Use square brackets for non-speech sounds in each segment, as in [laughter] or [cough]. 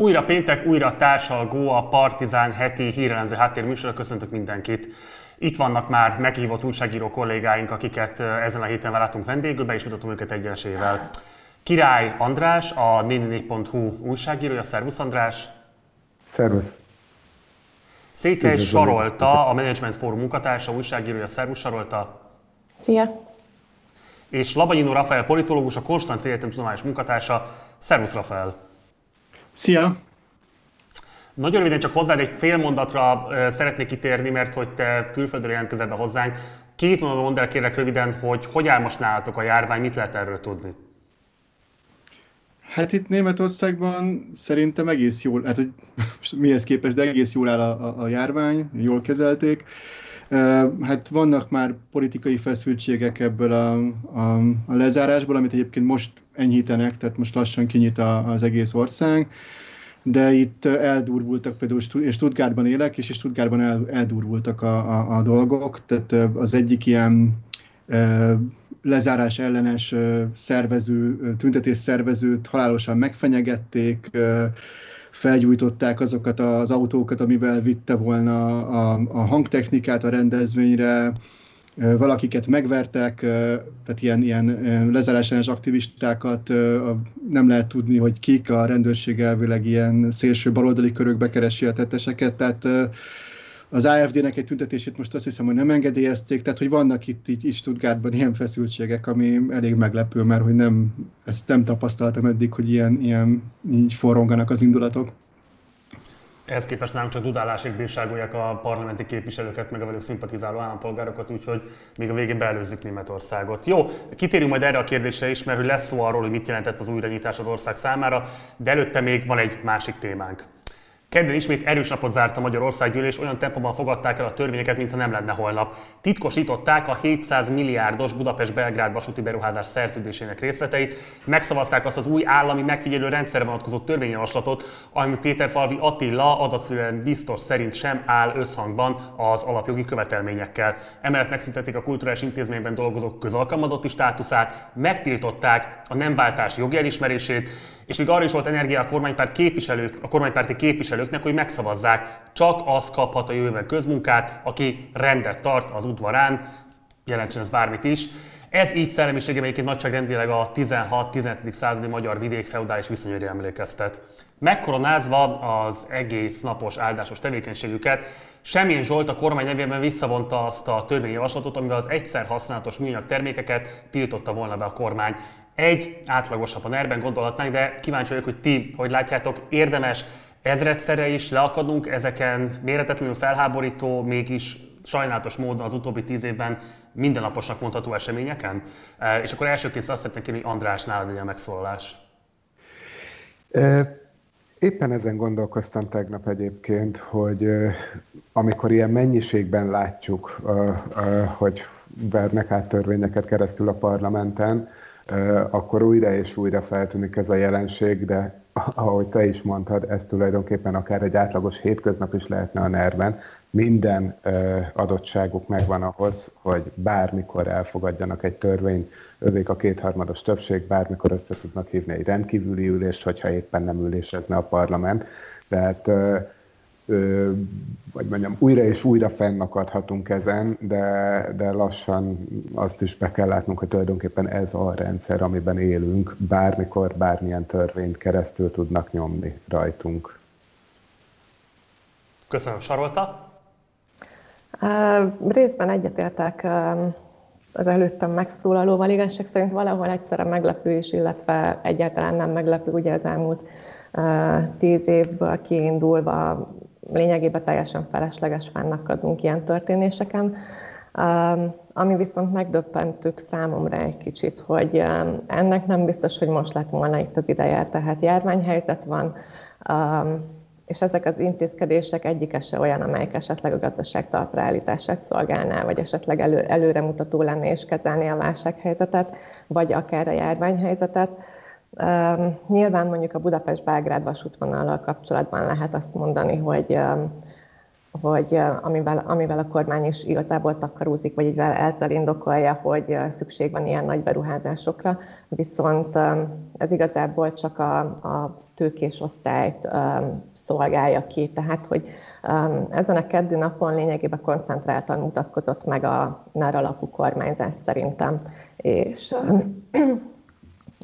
Újra péntek, újra társalgó a Partizán heti hírelemző háttérműsorra. Köszöntök mindenkit! Itt vannak már meghívott újságíró kollégáink, akiket ezen a héten látunk vendégül, be is mutatom őket egyesével. Király András, a 44.hu újságírója. Szervusz András! Szervusz! Székely Sarolta, a Management Forum munkatársa, újságírója. Szervusz Sarolta! Szia! És Labanyino Rafael politológus, a Konstanz Egyetem tudományos munkatársa. Szervusz Rafael! Szia! Nagyon röviden csak hozzád egy fél mondatra szeretnék kitérni, mert hogy te külföldről jelentkezett be hozzánk. Két mondatot mondd el kérlek röviden, hogy hogy áll most nálatok a járvány, mit lehet erről tudni? Hát itt Németországban szerintem egész jól, hát hogy [laughs] mihez képest, de egész jól áll a, a, a járvány, jól kezelték. Hát vannak már politikai feszültségek ebből a, a, a lezárásból, amit egyébként most enyhítenek, tehát most lassan kinyit a, az egész ország, de itt eldurvultak, például én Stuttgartban élek, és Stuttgartban el, eldurvultak a, a, a dolgok, tehát az egyik ilyen lezárás ellenes szervező, tüntetés szervezőt halálosan megfenyegették, felgyújtották azokat az autókat, amivel vitte volna a, a hangtechnikát a rendezvényre, valakiket megvertek, tehát ilyen, ilyen lezárásányos aktivistákat nem lehet tudni, hogy kik, a rendőrség elvileg ilyen szélső baloldali körökbe keresi a tetteseket, tehát az AFD-nek egy tüntetését most azt hiszem, hogy nem engedélyezték, tehát hogy vannak itt így, így Stuttgartban ilyen feszültségek, ami elég meglepő, mert hogy nem, ezt nem tapasztaltam eddig, hogy ilyen, ilyen így forronganak az indulatok. Ehhez képest nem csak dudálásig bírságolják a parlamenti képviselőket, meg a velük szimpatizáló állampolgárokat, úgyhogy még a végén beelőzzük Németországot. Jó, kitérünk majd erre a kérdésre is, mert hogy lesz szó arról, hogy mit jelentett az újranyitás az ország számára, de előtte még van egy másik témánk. Kedden ismét erős napot zárt a Magyarország gyűlés, olyan tempóban fogadták el a törvényeket, mintha nem lenne holnap. Titkosították a 700 milliárdos Budapest-Belgrád vasúti beruházás szerződésének részleteit, megszavazták azt az új állami megfigyelő rendszerre vonatkozó törvényjavaslatot, ami Péter Falvi Attila adatfűen biztos szerint sem áll összhangban az alapjogi követelményekkel. Emellett megszüntették a kulturális intézményben dolgozók közalkalmazotti státuszát, megtiltották a nem váltás jogi elismerését, és még arra is volt energia a kormánypárt képviselők, a kormánypárti képviselőknek, hogy megszavazzák, csak az kaphat a jövőben közmunkát, aki rendet tart az udvarán, jelentsen ez bármit is. Ez így szellemiségében egyébként nagyságrendileg a 16-17. századi magyar vidék feudális viszonyra emlékeztet. Megkoronázva az egész napos áldásos tevékenységüket, Semmilyen Zsolt a kormány nevében visszavonta azt a törvényjavaslatot, amivel az egyszer használatos műanyag termékeket tiltotta volna be a kormány. Egy átlagosabb a nerben gondolhatnánk, de kíváncsi vagyok, hogy ti, hogy látjátok, érdemes ezredszerre is leakadnunk ezeken méretetlenül felháborító, mégis sajnálatos módon az utóbbi tíz évben mindennaposnak mondható eseményeken? E, és akkor elsőként azt szeretném kérni, hogy András, nálad legyen megszólalás. Éppen ezen gondolkoztam tegnap egyébként, hogy amikor ilyen mennyiségben látjuk, hogy vernek át törvényeket keresztül a parlamenten, akkor újra és újra feltűnik ez a jelenség, de ahogy te is mondtad, ez tulajdonképpen akár egy átlagos hétköznap is lehetne a nerven. Minden adottságuk megvan ahhoz, hogy bármikor elfogadjanak egy törvényt, övék a kétharmados többség, bármikor össze tudnak hívni egy rendkívüli ülést, hogyha éppen nem ülésezne a parlament. Tehát vagy mondjam, újra és újra fennakadhatunk ezen, de, de lassan azt is be kell látnunk, hogy tulajdonképpen ez a rendszer, amiben élünk, bármikor, bármilyen törvényt keresztül tudnak nyomni rajtunk. Köszönöm, Sarolta. Uh, részben egyetértek uh, az előttem megszólalóval. Igazság szerint valahol egyszerre meglepő is, illetve egyáltalán nem meglepő ugye az elmúlt uh, tíz évből kiindulva lényegében teljesen felesleges fennakadunk ilyen történéseken. Um, ami viszont megdöbbentük számomra egy kicsit, hogy um, ennek nem biztos, hogy most lett volna itt az ideje, tehát járványhelyzet van, um, és ezek az intézkedések egyike se olyan, amelyik esetleg a gazdaság talpraállítását szolgálná, vagy esetleg elő, előremutató lenne és kezelni a válsághelyzetet, vagy akár a járványhelyzetet. Um, nyilván mondjuk a Budapest-Belgrád vasútvonallal kapcsolatban lehet azt mondani, hogy hogy amivel, amivel a kormány is igazából takarózik, vagy így ezzel indokolja, hogy szükség van ilyen nagy beruházásokra, viszont ez igazából csak a, a tőkés osztályt szolgálja ki, tehát hogy ezen a keddi napon lényegében koncentráltan mutatkozott meg a NER alapú kormányzás szerintem, és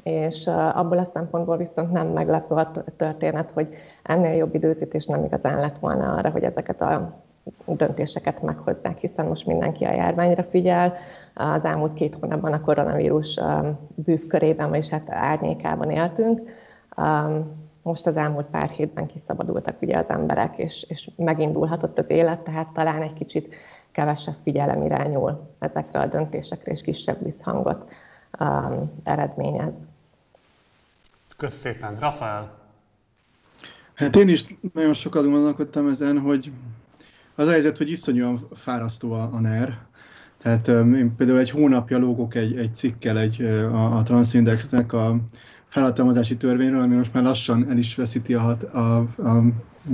és abból a szempontból viszont nem meglepő a történet, hogy ennél jobb időzítés nem igazán lett volna arra, hogy ezeket a döntéseket meghozzák, hiszen most mindenki a járványra figyel. Az elmúlt két hónapban a koronavírus bűvkörében, vagyis hát árnyékában éltünk. Most az elmúlt pár hétben kiszabadultak ugye az emberek, és, és megindulhatott az élet, tehát talán egy kicsit kevesebb figyelem irányul ezekre a döntésekre, és kisebb visszhangot um, eredményez. Köszönöm szépen. Rafael? Hát én is nagyon sokat gondolkodtam ezen, hogy az helyzet, hogy iszonyúan fárasztó a, a NER. Tehát um, én például egy hónapja lógok egy, egy cikkel egy, a, a Transindexnek a felhatalmazási törvényről, ami most már lassan el is veszíti a, a, a,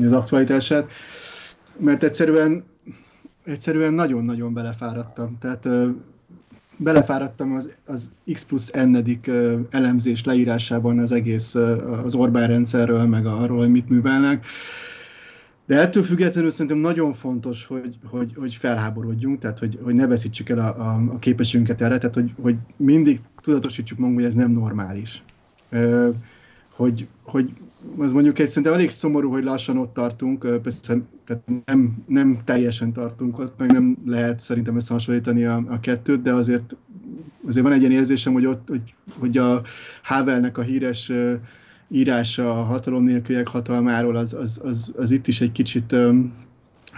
az aktualitását, mert egyszerűen egyszerűen nagyon-nagyon belefáradtam. Tehát belefáradtam az, az X plusz n elemzés leírásában az egész az Orbán rendszerről, meg arról, hogy mit művelnek. De ettől függetlenül szerintem nagyon fontos, hogy, hogy, hogy felháborodjunk, tehát hogy, hogy ne veszítsük el a, a, a képességünket erre, tehát hogy, hogy mindig tudatosítsuk magunkat, hogy ez nem normális. Hogy, hogy az mondjuk egy szerintem elég szomorú, hogy lassan ott tartunk, persze tehát nem, nem teljesen tartunk ott, meg nem lehet szerintem összehasonlítani a, a kettőt, de azért, azért van egy ilyen érzésem, hogy ott, hogy, hogy a Havelnek a híres uh, írása a hatalom nélküliek hatalmáról, az, az, az, az itt is egy kicsit,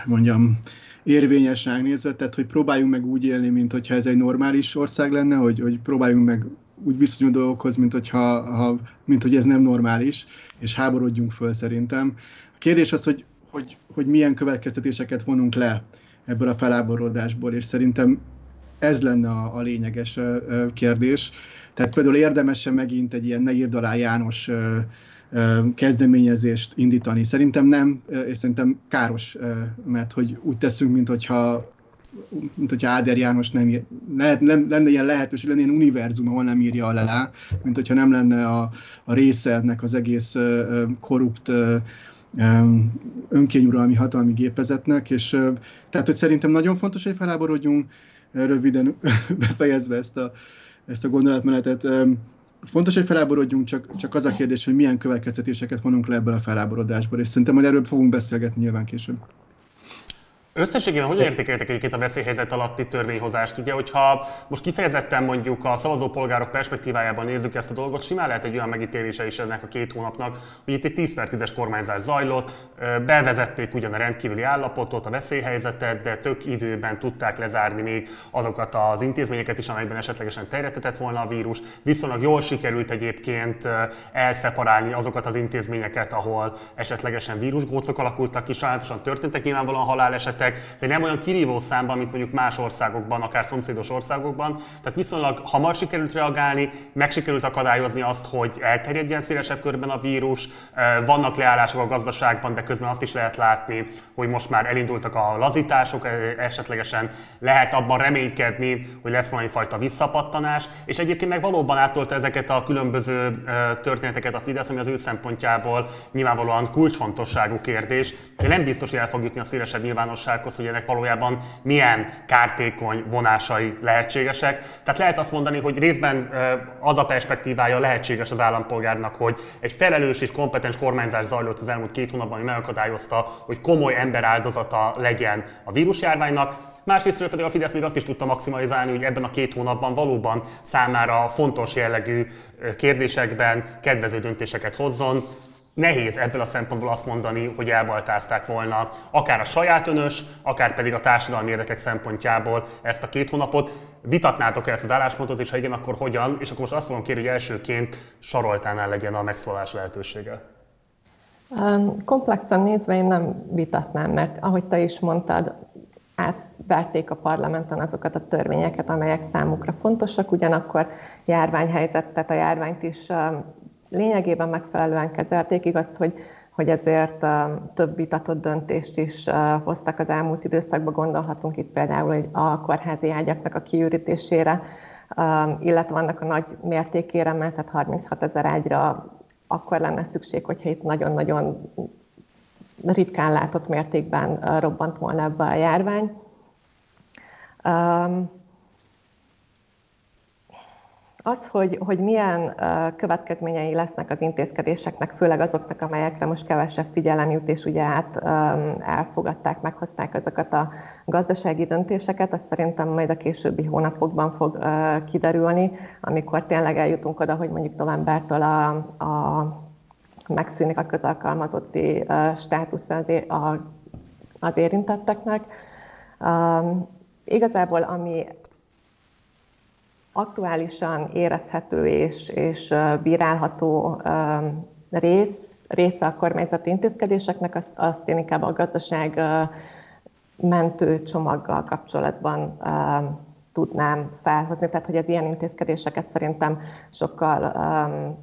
mondjam, érvényes ránk nézve, tehát hogy próbáljunk meg úgy élni, mint hogyha ez egy normális ország lenne, hogy, hogy próbáljunk meg úgy viszonyul dolgokhoz, mint, hogyha, ha, mint hogy ez nem normális, és háborodjunk föl szerintem. A kérdés az, hogy, hogy, hogy milyen következtetéseket vonunk le ebből a feláborodásból, és szerintem ez lenne a, a lényeges kérdés. Tehát például érdemese megint egy ilyen ne írd alá János kezdeményezést indítani. Szerintem nem, és szerintem káros, mert hogy úgy teszünk, mint hogyha mint hogyha Áder János nem, lehet, nem lenne ilyen lehetőség, lenne ilyen univerzum, ahol nem írja alá, mint hogyha nem lenne a, a része ennek az egész korrupt önkényuralmi hatalmi gépezetnek, és tehát, hogy szerintem nagyon fontos, hogy feláborodjunk, röviden [laughs] befejezve ezt a, ezt a gondolatmenetet. Fontos, hogy feláborodjunk, csak, csak az a kérdés, hogy milyen következtetéseket vonunk le ebből a feláborodásból, és szerintem majd erről fogunk beszélgetni nyilván később. Összességében hogyan értékeltek egyébként a veszélyhelyzet alatti törvényhozást? Ugye, hogyha most kifejezetten mondjuk a szavazópolgárok perspektívájában nézzük ezt a dolgot, simán lehet egy olyan megítélése is ennek a két hónapnak, hogy itt egy 10 per 10-es kormányzás zajlott, bevezették ugyan a rendkívüli állapotot, a veszélyhelyzetet, de tök időben tudták lezárni még azokat az intézményeket is, amelyben esetlegesen terjedtetett volna a vírus. Viszonylag jól sikerült egyébként elszeparálni azokat az intézményeket, ahol esetlegesen vírusgócok alakultak ki, sajátosan történtek nyilvánvalóan halálesetek, esetek, de nem olyan kirívó számban, mint mondjuk más országokban, akár szomszédos országokban. Tehát viszonylag hamar sikerült reagálni, meg sikerült akadályozni azt, hogy elterjedjen szélesebb körben a vírus. Vannak leállások a gazdaságban, de közben azt is lehet látni, hogy most már elindultak a lazítások, esetlegesen lehet abban reménykedni, hogy lesz valami fajta visszapattanás, és egyébként meg valóban átolta ezeket a különböző történeteket a Fidesz, ami az ő szempontjából nyilvánvalóan kulcsfontosságú kérdés, de nem biztos, hogy el fog jutni a szélesebb nyilvánosság valósághoz, hogy ennek valójában milyen kártékony vonásai lehetségesek. Tehát lehet azt mondani, hogy részben az a perspektívája lehetséges az állampolgárnak, hogy egy felelős és kompetens kormányzás zajlott az elmúlt két hónapban, ami megakadályozta, hogy komoly ember áldozata legyen a vírusjárványnak, Másrészt pedig a Fidesz még azt is tudta maximalizálni, hogy ebben a két hónapban valóban számára fontos jellegű kérdésekben kedvező döntéseket hozzon. Nehéz ebből a szempontból azt mondani, hogy elbaltázták volna akár a saját önös, akár pedig a társadalmi érdekek szempontjából ezt a két hónapot. Vitatnátok ezt az álláspontot, és ha igen, akkor hogyan? És akkor most azt fogom kérni, hogy elsőként Saroltánál legyen a megszólalás lehetősége. Komplexen nézve én nem vitatnám, mert ahogy te is mondtad, átverték a parlamenten azokat a törvényeket, amelyek számukra fontosak, ugyanakkor járványhelyzet, tehát a járványt is lényegében megfelelően kezelték. Igaz, hogy hogy ezért több vitatott döntést is hoztak az elmúlt időszakban. Gondolhatunk itt például a kórházi ágyaknak a kiürítésére, illetve annak a nagy mértékére, mert tehát 36 ezer ágyra akkor lenne szükség, hogyha itt nagyon-nagyon ritkán látott mértékben robbant volna ebbe a járvány. Az, hogy, hogy milyen következményei lesznek az intézkedéseknek, főleg azoknak, amelyekre most kevesebb figyelem jut, és ugye át elfogadták, meghozták ezeket a gazdasági döntéseket, azt szerintem majd a későbbi hónapokban fog kiderülni, amikor tényleg eljutunk oda, hogy mondjuk novembertől a, a megszűnik a közalkalmazotti státusz az érintetteknek. Igazából ami aktuálisan érezhető és, és bírálható rész, része a kormányzati intézkedéseknek, azt, azt én inkább a gazdaság mentő csomaggal kapcsolatban tudnám felhozni. Tehát, hogy az ilyen intézkedéseket szerintem sokkal um,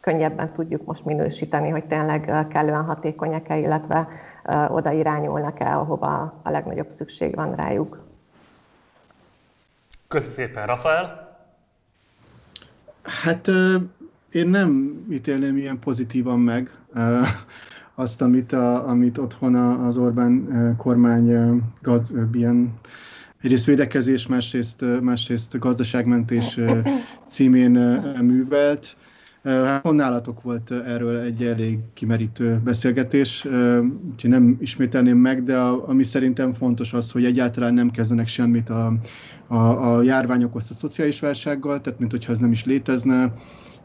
könnyebben tudjuk most minősíteni, hogy tényleg kellően hatékonyak-e, illetve uh, oda irányulnak-e, ahova a legnagyobb szükség van rájuk. Köszi szépen, Rafael! Hát én nem ítélném ilyen pozitívan meg azt, amit, a, amit otthon az Orbán kormány gaz, ilyen egyrészt védekezés, másrészt, másrészt gazdaságmentés címén művelt. Hát nálatok volt erről egy elég kimerítő beszélgetés, úgyhogy nem ismételném meg, de a, ami szerintem fontos az, hogy egyáltalán nem kezdenek semmit a, a, a járvány okozta szociális válsággal, tehát mint hogyha ez nem is létezne,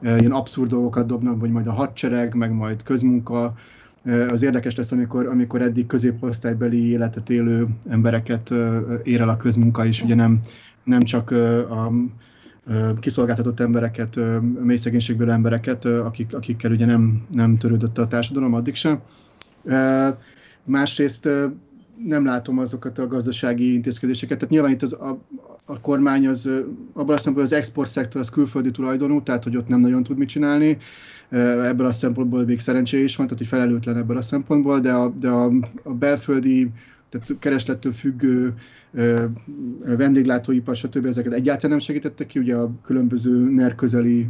ilyen abszurd dolgokat dobnak, hogy majd a hadsereg, meg majd közmunka, az érdekes lesz, amikor, amikor eddig középosztálybeli életet élő embereket ér el a közmunka is, ugye nem, nem csak a kiszolgáltatott embereket, mély szegénységből embereket, akik, akikkel ugye nem, nem törődött a társadalom addig sem. Másrészt nem látom azokat a gazdasági intézkedéseket. Tehát nyilván itt az, a, a kormány az abban a szempontból az export szektor az külföldi tulajdonú, tehát hogy ott nem nagyon tud mit csinálni. Ebből a szempontból még szerencsé is van, tehát hogy felelőtlen ebből a szempontból, de a, de a, a belföldi tehát kereslettől függő vendéglátóipar, stb. ezeket egyáltalán nem segítettek ki, ugye a különböző NER közeli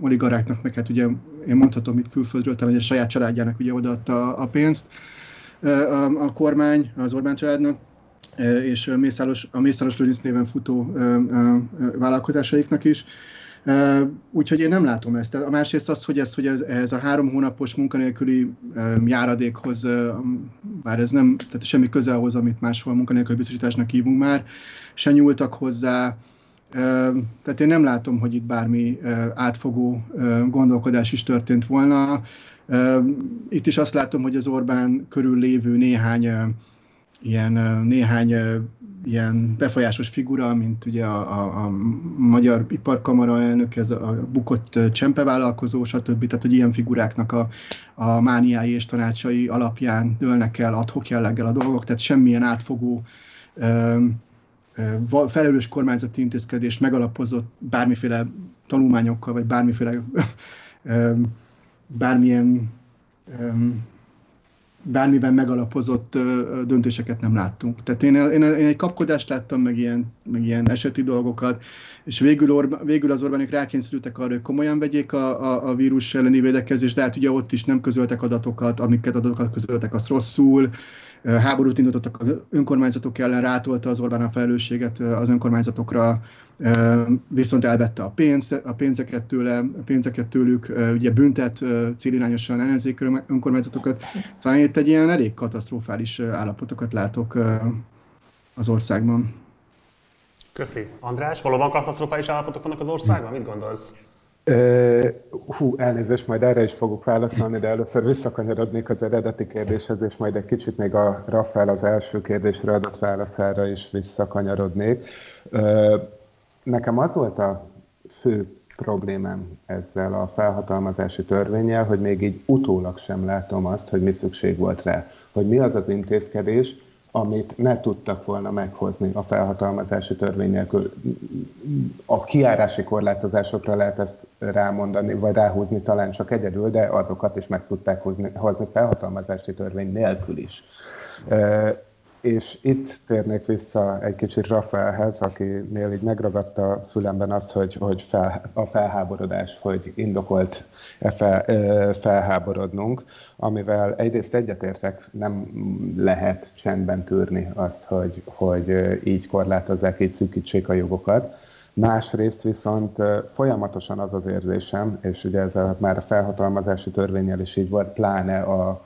oligaráknak, meg hát ugye én mondhatom itt külföldről, talán a saját családjának ugye odaadta a pénzt a, a kormány, az Orbán családnak, és a Mészáros, a Mészáros Lőrinc néven futó vállalkozásaiknak is. Úgyhogy én nem látom ezt. A másrészt az, hogy ez, hogy ez, ez a három hónapos munkanélküli járadékhoz, bár ez nem, tehát semmi köze ahhoz, amit máshol munkanélküli biztosításnak hívunk már, se nyúltak hozzá, tehát én nem látom, hogy itt bármi átfogó gondolkodás is történt volna. Itt is azt látom, hogy az Orbán körül lévő néhány ilyen, néhány ilyen befolyásos figura, mint ugye a, a, a Magyar Iparkamara elnök, ez a bukott csempevállalkozó, stb. Tehát, hogy ilyen figuráknak a, a mániái és tanácsai alapján dőlnek el adhok jelleggel a dolgok, tehát semmilyen átfogó felelős kormányzati intézkedés megalapozott bármiféle tanulmányokkal, vagy bármiféle [laughs] bármilyen bármiben megalapozott döntéseket nem láttunk. Tehát én, én, én egy kapkodást láttam, meg ilyen, meg ilyen eseti dolgokat, és végül, Orba, végül az Orbánik rákényszerültek arra, hogy komolyan vegyék a, a, a vírus elleni védekezést, de hát ugye ott is nem közöltek adatokat, amiket adatokat közöltek, azt rosszul, háborút indítottak az önkormányzatok ellen, rátolta az Orbán a felelősséget az önkormányzatokra, viszont elvette a, pénz, a pénzeket, tőle, a pénzeket tőlük, ugye büntet célirányosan ellenzék önkormányzatokat. Szóval itt egy ilyen elég katasztrofális állapotokat látok az országban. Köszi. András, valóban katasztrofális állapotok vannak az országban? Mit gondolsz? Hú, elnézést, majd erre is fogok válaszolni, de először visszakanyarodnék az eredeti kérdéshez, és majd egy kicsit még a Rafael az első kérdésre adott válaszára is visszakanyarodnék. Nekem az volt a fő problémám ezzel a felhatalmazási törvényel, hogy még így utólag sem látom azt, hogy mi szükség volt rá. Hogy mi az az intézkedés, amit ne tudtak volna meghozni a felhatalmazási törvény nélkül. A kiárási korlátozásokra lehet ezt rámondani, vagy ráhúzni talán csak egyedül, de azokat is meg tudták hozni, hozni felhatalmazási törvény nélkül is. És itt térnék vissza egy kicsit Rafaelhez, akinél így megragadta a fülemben azt, hogy, hogy fel, a felháborodás, hogy indokolt e fel, felháborodnunk, amivel egyrészt egyetértek, nem lehet csendben tűrni azt, hogy, hogy így korlátozzák, így szűkítsék a jogokat. Másrészt viszont folyamatosan az az érzésem, és ugye ez már a felhatalmazási törvényel is így volt, pláne a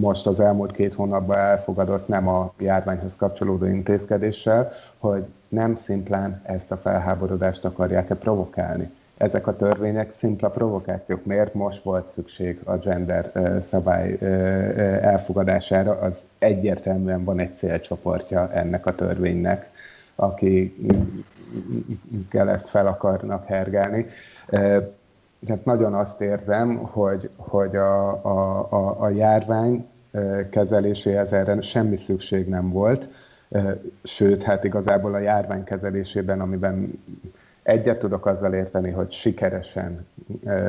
most az elmúlt két hónapban elfogadott nem a járványhoz kapcsolódó intézkedéssel, hogy nem szimplán ezt a felháborodást akarják-e provokálni. Ezek a törvények szimpla provokációk. Miért most volt szükség a gender szabály elfogadására? Az egyértelműen van egy célcsoportja ennek a törvénynek, akikkel ezt fel akarnak hergelni hát nagyon azt érzem, hogy, hogy a, a, a, a járvány kezeléséhez erre semmi szükség nem volt, sőt, hát igazából a járvány kezelésében, amiben egyet tudok azzal érteni, hogy sikeresen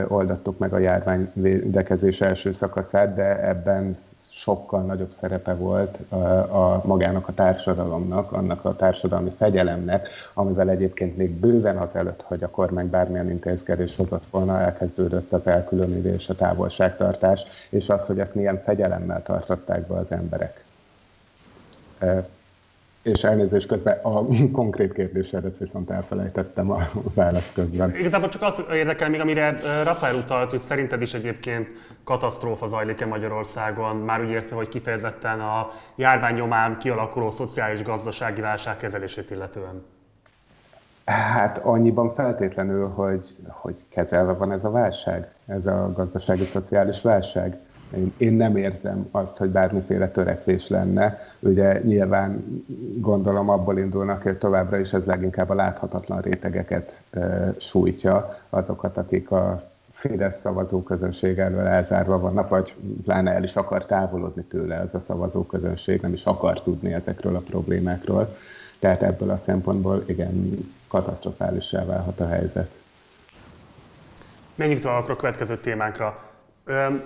oldottuk meg a járvány védekezés első szakaszát, de ebben sokkal nagyobb szerepe volt a, a magának a társadalomnak, annak a társadalmi fegyelemnek, amivel egyébként még bőven azelőtt, hogy a kormány bármilyen intézkedés hozott volna, elkezdődött az elkülönülés, a távolságtartás, és az, hogy ezt milyen fegyelemmel tartották be az emberek és elnézés közben a [laughs] konkrét kérdésedet viszont elfelejtettem a [laughs] válasz közben. Igazából csak az érdekel még, amire Rafael utalt, hogy szerinted is egyébként katasztrófa zajlik-e Magyarországon, már úgy értve, hogy kifejezetten a járvány nyomán kialakuló szociális-gazdasági válság kezelését illetően. Hát annyiban feltétlenül, hogy, hogy kezelve van ez a válság, ez a gazdasági-szociális válság. Én, én nem érzem azt, hogy bármiféle törekvés lenne. Ugye nyilván gondolom abból indulnak, hogy továbbra is ez leginkább a láthatatlan rétegeket e, sújtja, azokat, akik a Fidesz szavazóközönség elől elzárva vannak, vagy pláne el is akar távolodni tőle ez a szavazóközönség, nem is akar tudni ezekről a problémákról. Tehát ebből a szempontból igen, katasztrofálissá válhat a helyzet. Menjünk tovább a következő témánkra.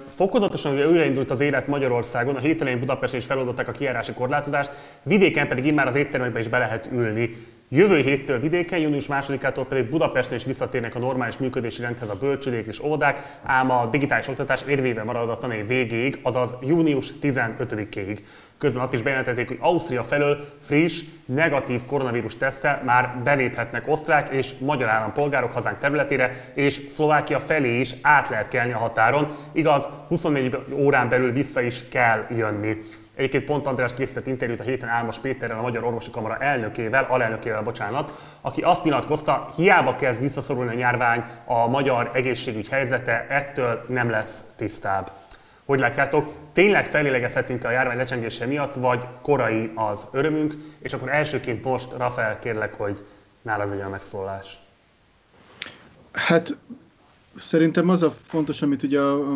Fokozatosan ugye újraindult az élet Magyarországon, a hételején Budapest is feloldották a kijárási korlátozást, vidéken pedig immár az éttermekbe is be lehet ülni. Jövő héttől vidéken, június másodikától pedig Budapesten is visszatérnek a normális működési rendhez a bölcsődék és óvodák, ám a digitális oktatás érvényben marad a tanév végéig, azaz június 15-ig. Közben azt is bejelentették, hogy Ausztria felől friss, negatív koronavírus tesztel már beléphetnek osztrák és magyar állampolgárok hazánk területére, és Szlovákia felé is át lehet kelni a határon. Igaz, 24 órán belül vissza is kell jönni. Egyébként pont András készített interjút a héten Álmos Péterrel, a Magyar Orvosi Kamara elnökével, alelnökével, bocsánat, aki azt nyilatkozta, hiába kezd visszaszorulni a nyárvány, a magyar egészségügy helyzete ettől nem lesz tisztább. Hogy látjátok, tényleg felélegezhetünk a járvány lecsengése miatt, vagy korai az örömünk, és akkor elsőként most, Rafael, kérlek, hogy nálad legyen a megszólás. Hát Szerintem az a fontos, amit ugye a,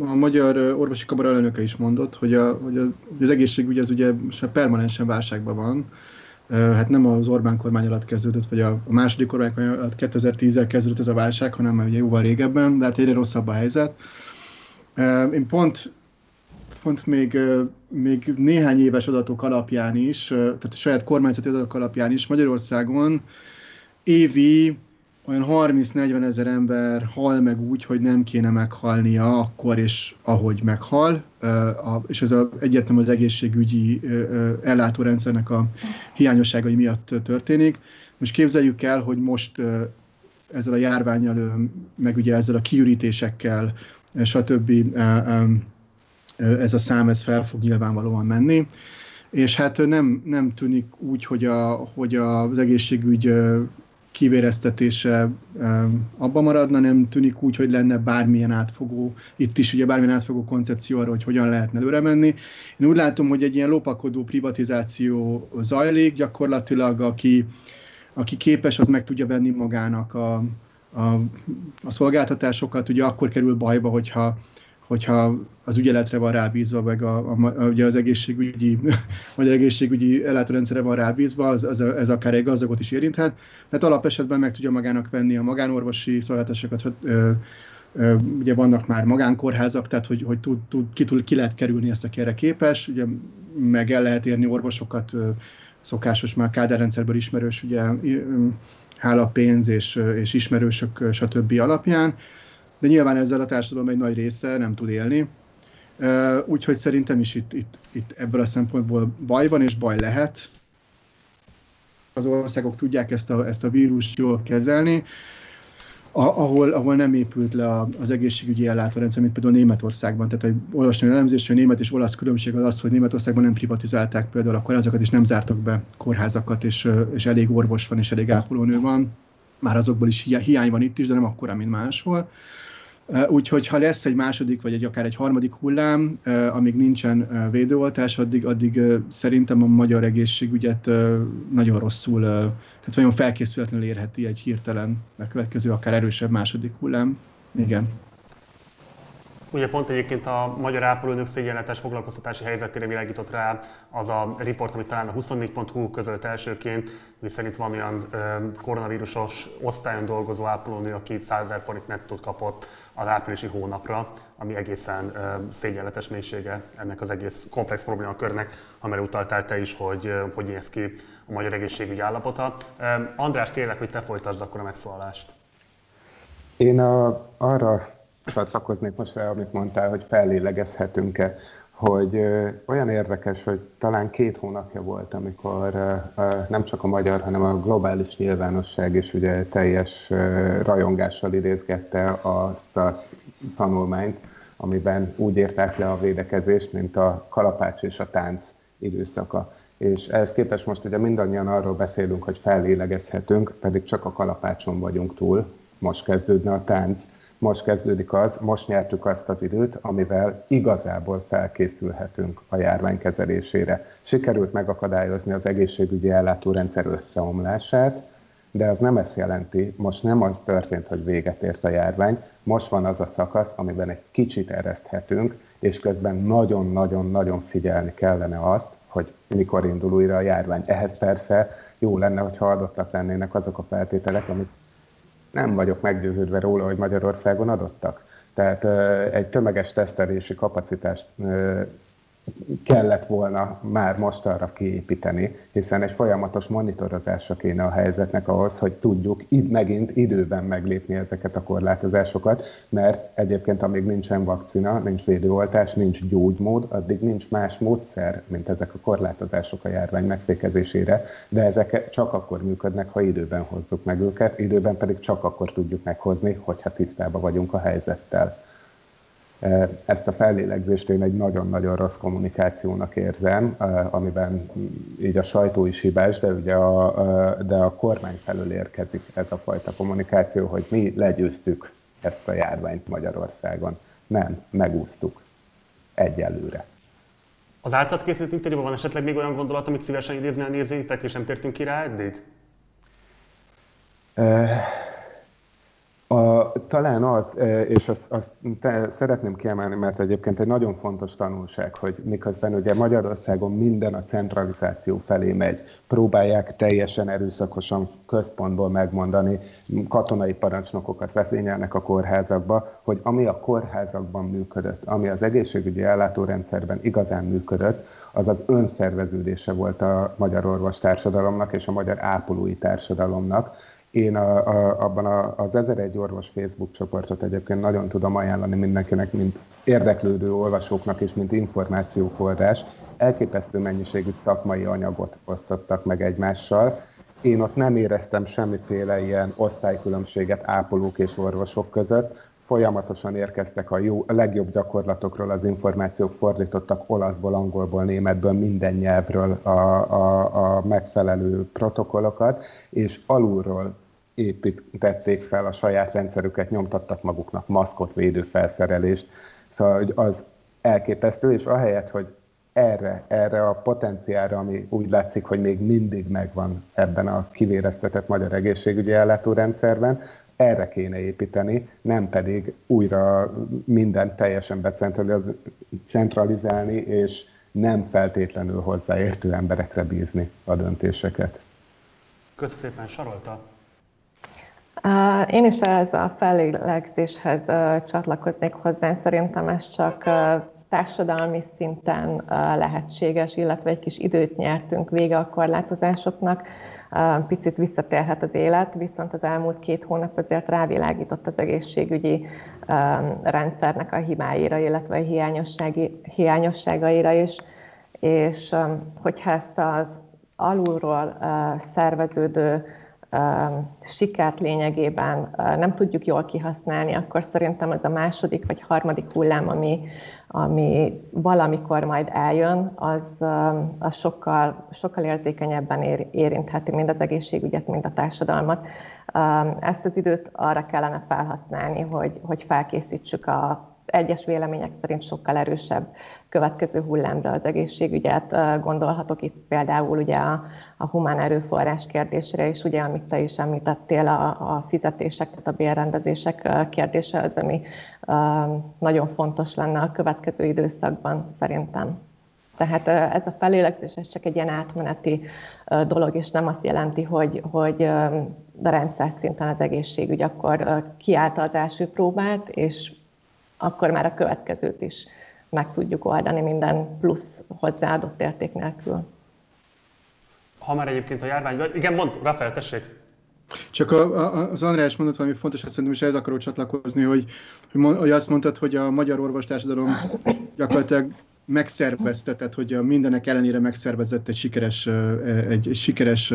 a Magyar Orvosi Kamara elnöke is mondott, hogy, a, hogy, a, hogy az egészségügy az ugye permanensen válságban van. Hát nem az Orbán kormány alatt kezdődött, vagy a, második kormány alatt 2010-el kezdődött ez a válság, hanem már ugye jóval régebben, de hát egyre rosszabb a helyzet. Én pont, pont még, még néhány éves adatok alapján is, tehát a saját kormányzati adatok alapján is Magyarországon évi olyan 30-40 ezer ember hal meg úgy, hogy nem kéne meghalnia akkor és ahogy meghal, és ez a, egyértelműen az egészségügyi ellátórendszernek a hiányosságai miatt történik. Most képzeljük el, hogy most ezzel a járványjal, meg ugye ezzel a kiürítésekkel, stb. Ez a szám ez fel fog nyilvánvalóan menni. És hát nem, nem tűnik úgy, hogy, a, hogy az egészségügy kivéreztetése abba maradna, nem tűnik úgy, hogy lenne bármilyen átfogó, itt is ugye bármilyen átfogó koncepció arra, hogy hogyan lehetne előre menni. Én úgy látom, hogy egy ilyen lopakodó privatizáció zajlik, gyakorlatilag aki, aki képes, az meg tudja venni magának a, a, a szolgáltatásokat, ugye akkor kerül bajba, hogyha hogyha az ügyeletre van rábízva, meg a, a, a, ugye az egészségügyi, [laughs] vagy egészségügyi ellátórendszere van rábízva, az, az, ez akár egy gazdagot is érinthet, mert alapesetben meg tudja magának venni a magánorvosi szolgáltatásokat, ugye vannak már magánkórházak, tehát hogy, hogy tud, tud, ki, tud, ki lehet kerülni ezt, aki erre képes, ugye meg el lehet érni orvosokat, szokásos már kádárrendszerből ismerős, ugye hála és, és ismerősök, stb. alapján, de nyilván ezzel a társadalom egy nagy része nem tud élni. Úgyhogy szerintem is itt, itt, itt ebből a szempontból baj van, és baj lehet. Az országok tudják ezt a, ezt a vírust jól kezelni, ahol, ahol nem épült le az egészségügyi ellátórendszer, mint például Németországban. Tehát, hogy olvasni elemzés, hogy német és olasz különbség az az, hogy Németországban nem privatizálták például a kórházakat, és nem zártak be kórházakat, és, és elég orvos van, és elég ápolónő van. Már azokból is hiány van itt is, de nem akkora, mint máshol. Úgyhogy ha lesz egy második, vagy egy akár egy harmadik hullám, amíg nincsen védőoltás, addig, addig szerintem a magyar egészségügyet nagyon rosszul, tehát nagyon felkészületlenül érheti egy hirtelen megkövetkező, akár erősebb második hullám. Igen. Ugye pont egyébként a magyar ápolónők szégyenletes foglalkoztatási helyzetére világított rá az a riport, amit talán a 24.hu közölt elsőként, mi szerint van olyan koronavírusos osztályon dolgozó ápolónő, aki 100 ezer forint nettót kapott az áprilisi hónapra, ami egészen szégyenletes mélysége ennek az egész komplex problémakörnek, amire utaltál te is, hogy hogy néz ki a magyar egészségügy állapota. András, kérlek, hogy te folytasd akkor a megszólalást. Én a, arra csatlakoznék most rá, amit mondtál, hogy fellélegezhetünk-e, hogy ö, olyan érdekes, hogy talán két hónapja volt, amikor ö, ö, nem csak a magyar, hanem a globális nyilvánosság is ugye teljes ö, rajongással idézgette azt a tanulmányt, amiben úgy írták le a védekezést, mint a kalapács és a tánc időszaka. És ehhez képest most ugye mindannyian arról beszélünk, hogy fellélegezhetünk, pedig csak a kalapácson vagyunk túl, most kezdődne a tánc most kezdődik az, most nyertük azt az időt, amivel igazából felkészülhetünk a járvány kezelésére. Sikerült megakadályozni az egészségügyi ellátórendszer összeomlását, de az nem ezt jelenti, most nem az történt, hogy véget ért a járvány, most van az a szakasz, amiben egy kicsit ereszthetünk, és közben nagyon-nagyon-nagyon figyelni kellene azt, hogy mikor indul újra a járvány. Ehhez persze jó lenne, hogyha adottak lennének azok a feltételek, amik nem vagyok meggyőződve róla, hogy Magyarországon adottak. Tehát egy tömeges tesztelési kapacitást kellett volna már most arra kiépíteni, hiszen egy folyamatos monitorozása kéne a helyzetnek ahhoz, hogy tudjuk id- megint időben meglépni ezeket a korlátozásokat, mert egyébként amíg nincsen vakcina, nincs védőoltás, nincs gyógymód, addig nincs más módszer, mint ezek a korlátozások a járvány megfékezésére, de ezek csak akkor működnek, ha időben hozzuk meg őket, időben pedig csak akkor tudjuk meghozni, hogyha tisztában vagyunk a helyzettel. Ezt a fellélegzést én egy nagyon-nagyon rossz kommunikációnak érzem, amiben így a sajtó is hibás, de ugye a, de a kormány felől érkezik ez a fajta kommunikáció, hogy mi legyőztük ezt a járványt Magyarországon. Nem, megúsztuk. Egyelőre. Az általad készített interjúban van esetleg még olyan gondolat, amit szívesen idéznél nézőitek, és nem tértünk ki rá eddig? A, talán az, e, és azt, azt te, szeretném kiemelni, mert egyébként egy nagyon fontos tanulság, hogy miközben ugye Magyarországon minden a centralizáció felé megy, próbálják teljesen erőszakosan központból megmondani, katonai parancsnokokat vezényelnek a kórházakba, hogy ami a kórházakban működött, ami az egészségügyi ellátórendszerben igazán működött, az az önszerveződése volt a magyar orvostársadalomnak és a magyar ápolói társadalomnak, én a, a, abban a, az 1001 orvos Facebook csoportot egyébként nagyon tudom ajánlani mindenkinek, mint érdeklődő olvasóknak és mint információforrás. Elképesztő mennyiségű szakmai anyagot osztottak meg egymással. Én ott nem éreztem semmiféle ilyen osztálykülönbséget ápolók és orvosok között. Folyamatosan érkeztek a, jó, a legjobb gyakorlatokról az információk, fordítottak olaszból, angolból, németből, minden nyelvről a, a, a megfelelő protokollokat, és alulról építették fel a saját rendszerüket, nyomtattak maguknak maszkot, védőfelszerelést. Szóval hogy az elképesztő, és ahelyett, hogy erre, erre a potenciára, ami úgy látszik, hogy még mindig megvan ebben a kivéreztetett magyar egészségügyi ellátórendszerben, erre kéne építeni, nem pedig újra mindent teljesen becentralizálni, és nem feltétlenül hozzáértő emberekre bízni a döntéseket. Köszönöm szépen, Sarolta! Én is ez a fellélegzéshez csatlakoznék hozzá. Szerintem ez csak társadalmi szinten lehetséges, illetve egy kis időt nyertünk vége a korlátozásoknak. Picit visszatérhet az élet, viszont az elmúlt két hónap azért rávilágított az egészségügyi rendszernek a hibáira, illetve a hiányosságaira is. És hogyha ezt az alulról szerveződő sikert lényegében nem tudjuk jól kihasználni, akkor szerintem ez a második vagy harmadik hullám, ami, ami valamikor majd eljön, az, az sokkal, sokkal érzékenyebben ér, érintheti mind az egészségügyet, mind a társadalmat. Ezt az időt arra kellene felhasználni, hogy, hogy felkészítsük a egyes vélemények szerint sokkal erősebb következő hullámra az egészségügyet. Gondolhatok itt például ugye a, a humán erőforrás kérdésre, és ugye amit te is említettél, a, a fizetések, tehát a bérrendezések kérdése az, ami nagyon fontos lenne a következő időszakban szerintem. Tehát ez a felélegzés, ez csak egy ilyen átmeneti dolog, és nem azt jelenti, hogy, hogy a rendszer szinten az egészségügy akkor kiállta az első próbát, és akkor már a következőt is meg tudjuk oldani minden plusz hozzáadott érték nélkül. Ha már egyébként a járvány... Igen, mond, Rafael, tessék. Csak a, a, az András mondott valami fontos, hogy szerintem is ehhez akarok csatlakozni, hogy, hogy, hogy azt mondtad, hogy a magyar orvostársadalom gyakorlatilag megszerveztetett, hogy a mindenek ellenére megszervezett egy sikeres, egy, egy sikeres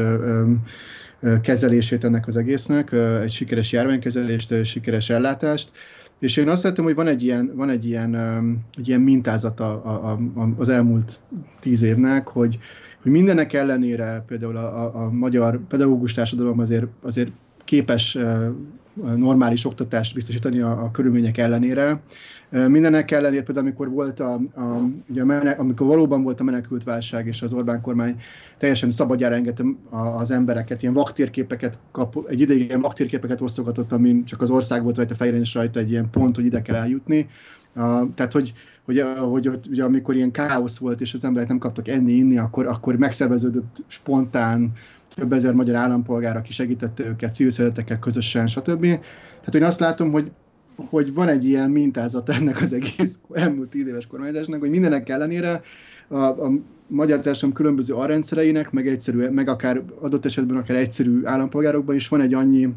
kezelését ennek az egésznek, egy sikeres járványkezelést, egy sikeres ellátást. És én azt láttam, hogy van egy ilyen, van egy ilyen, egy ilyen mintázata a, a, az elmúlt tíz évnek, hogy, hogy mindenek ellenére például a, a, a magyar pedagógus társadalom azért, azért képes normális oktatást biztosítani a, a körülmények ellenére. Mindenek ellenére például, amikor, volt a, a, ugye a menek, amikor valóban volt a menekült válság, és az Orbán kormány teljesen szabadjára engedte az embereket, ilyen vaktérképeket kap, egy ideig ilyen vaktérképeket osztogatott, amin csak az ország volt rajta fejren és rajta egy ilyen pont, hogy ide kell eljutni. Uh, tehát, hogy, hogy, hogy, hogy ugye, amikor ilyen káosz volt, és az emberek nem kaptak enni, inni, akkor, akkor megszerveződött spontán több ezer magyar állampolgár, aki segítette őket civil közösen, stb. Tehát én azt látom, hogy hogy van egy ilyen mintázat ennek az egész elmúlt tíz éves kormányzásnak, hogy mindenek ellenére a, a magyar társadalom különböző arrendszereinek, meg, egyszerű, meg akár adott esetben akár egyszerű állampolgárokban is van egy annyi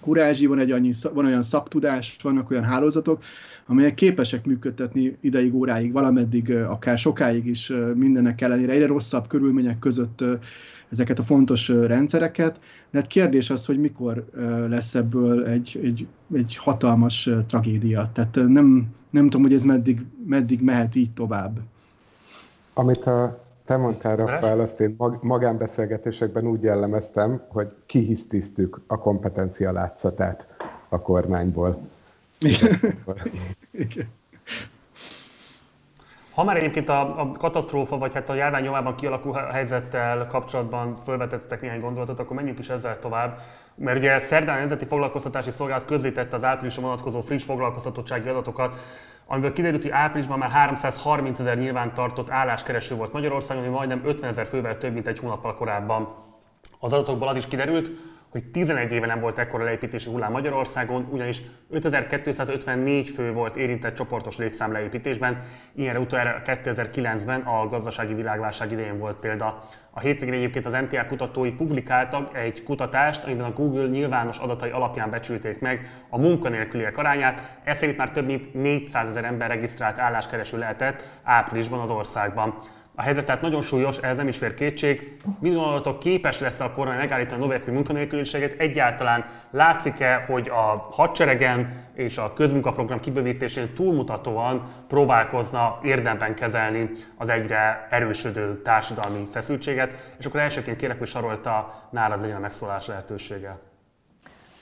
kurázsi, van, egy annyi, van olyan szaktudás, vannak olyan hálózatok, amelyek képesek működtetni ideig, óráig, valameddig, akár sokáig is mindennek ellenére, egyre rosszabb körülmények között ezeket a fontos rendszereket. De hát kérdés az, hogy mikor lesz ebből egy, egy, egy hatalmas tragédia. Tehát nem, nem tudom, hogy ez meddig, meddig mehet így tovább. Amit a te mondtál, Rafael, azt én magánbeszélgetésekben úgy jellemeztem, hogy kihisztiztük a kompetencia látszatát a kormányból. Igen. Igen. [laughs] Ha már egyébként a, a katasztrófa, vagy hát a járvány nyomában kialakuló helyzettel kapcsolatban felvetettek néhány gondolatot, akkor menjünk is ezzel tovább. Mert ugye szerdán a Nemzeti Foglalkoztatási Szolgálat közzétette az áprilisra vonatkozó friss foglalkoztatottsági adatokat, amiből kiderült, hogy áprilisban már 330 ezer nyilvántartott álláskereső volt Magyarországon, ami majdnem 50 ezer fővel több, mint egy hónappal korábban. Az adatokból az is kiderült, hogy 11 éve nem volt ekkora leépítési hullám Magyarországon, ugyanis 5254 fő volt érintett csoportos létszámleépítésben, ilyenre utoljára 2009-ben a gazdasági világválság idején volt példa. A hétvégén egyébként az NTA kutatói publikáltak egy kutatást, amiben a Google nyilvános adatai alapján becsülték meg a munkanélküliek arányát. Ez szerint már több mint 400 ezer ember regisztrált álláskereső lehetett áprilisban az országban. A helyzet tehát nagyon súlyos, ez nem is fér kétség. Mi gondolatok képes lesz a kormány megállítani a növekvő munkanélküliséget? Egyáltalán látszik-e, hogy a hadseregen és a közmunkaprogram kibővítésén túlmutatóan próbálkozna érdemben kezelni az egyre erősödő társadalmi feszültséget? És akkor elsőként kérek, hogy Sarolta nálad legyen a megszólás lehetősége.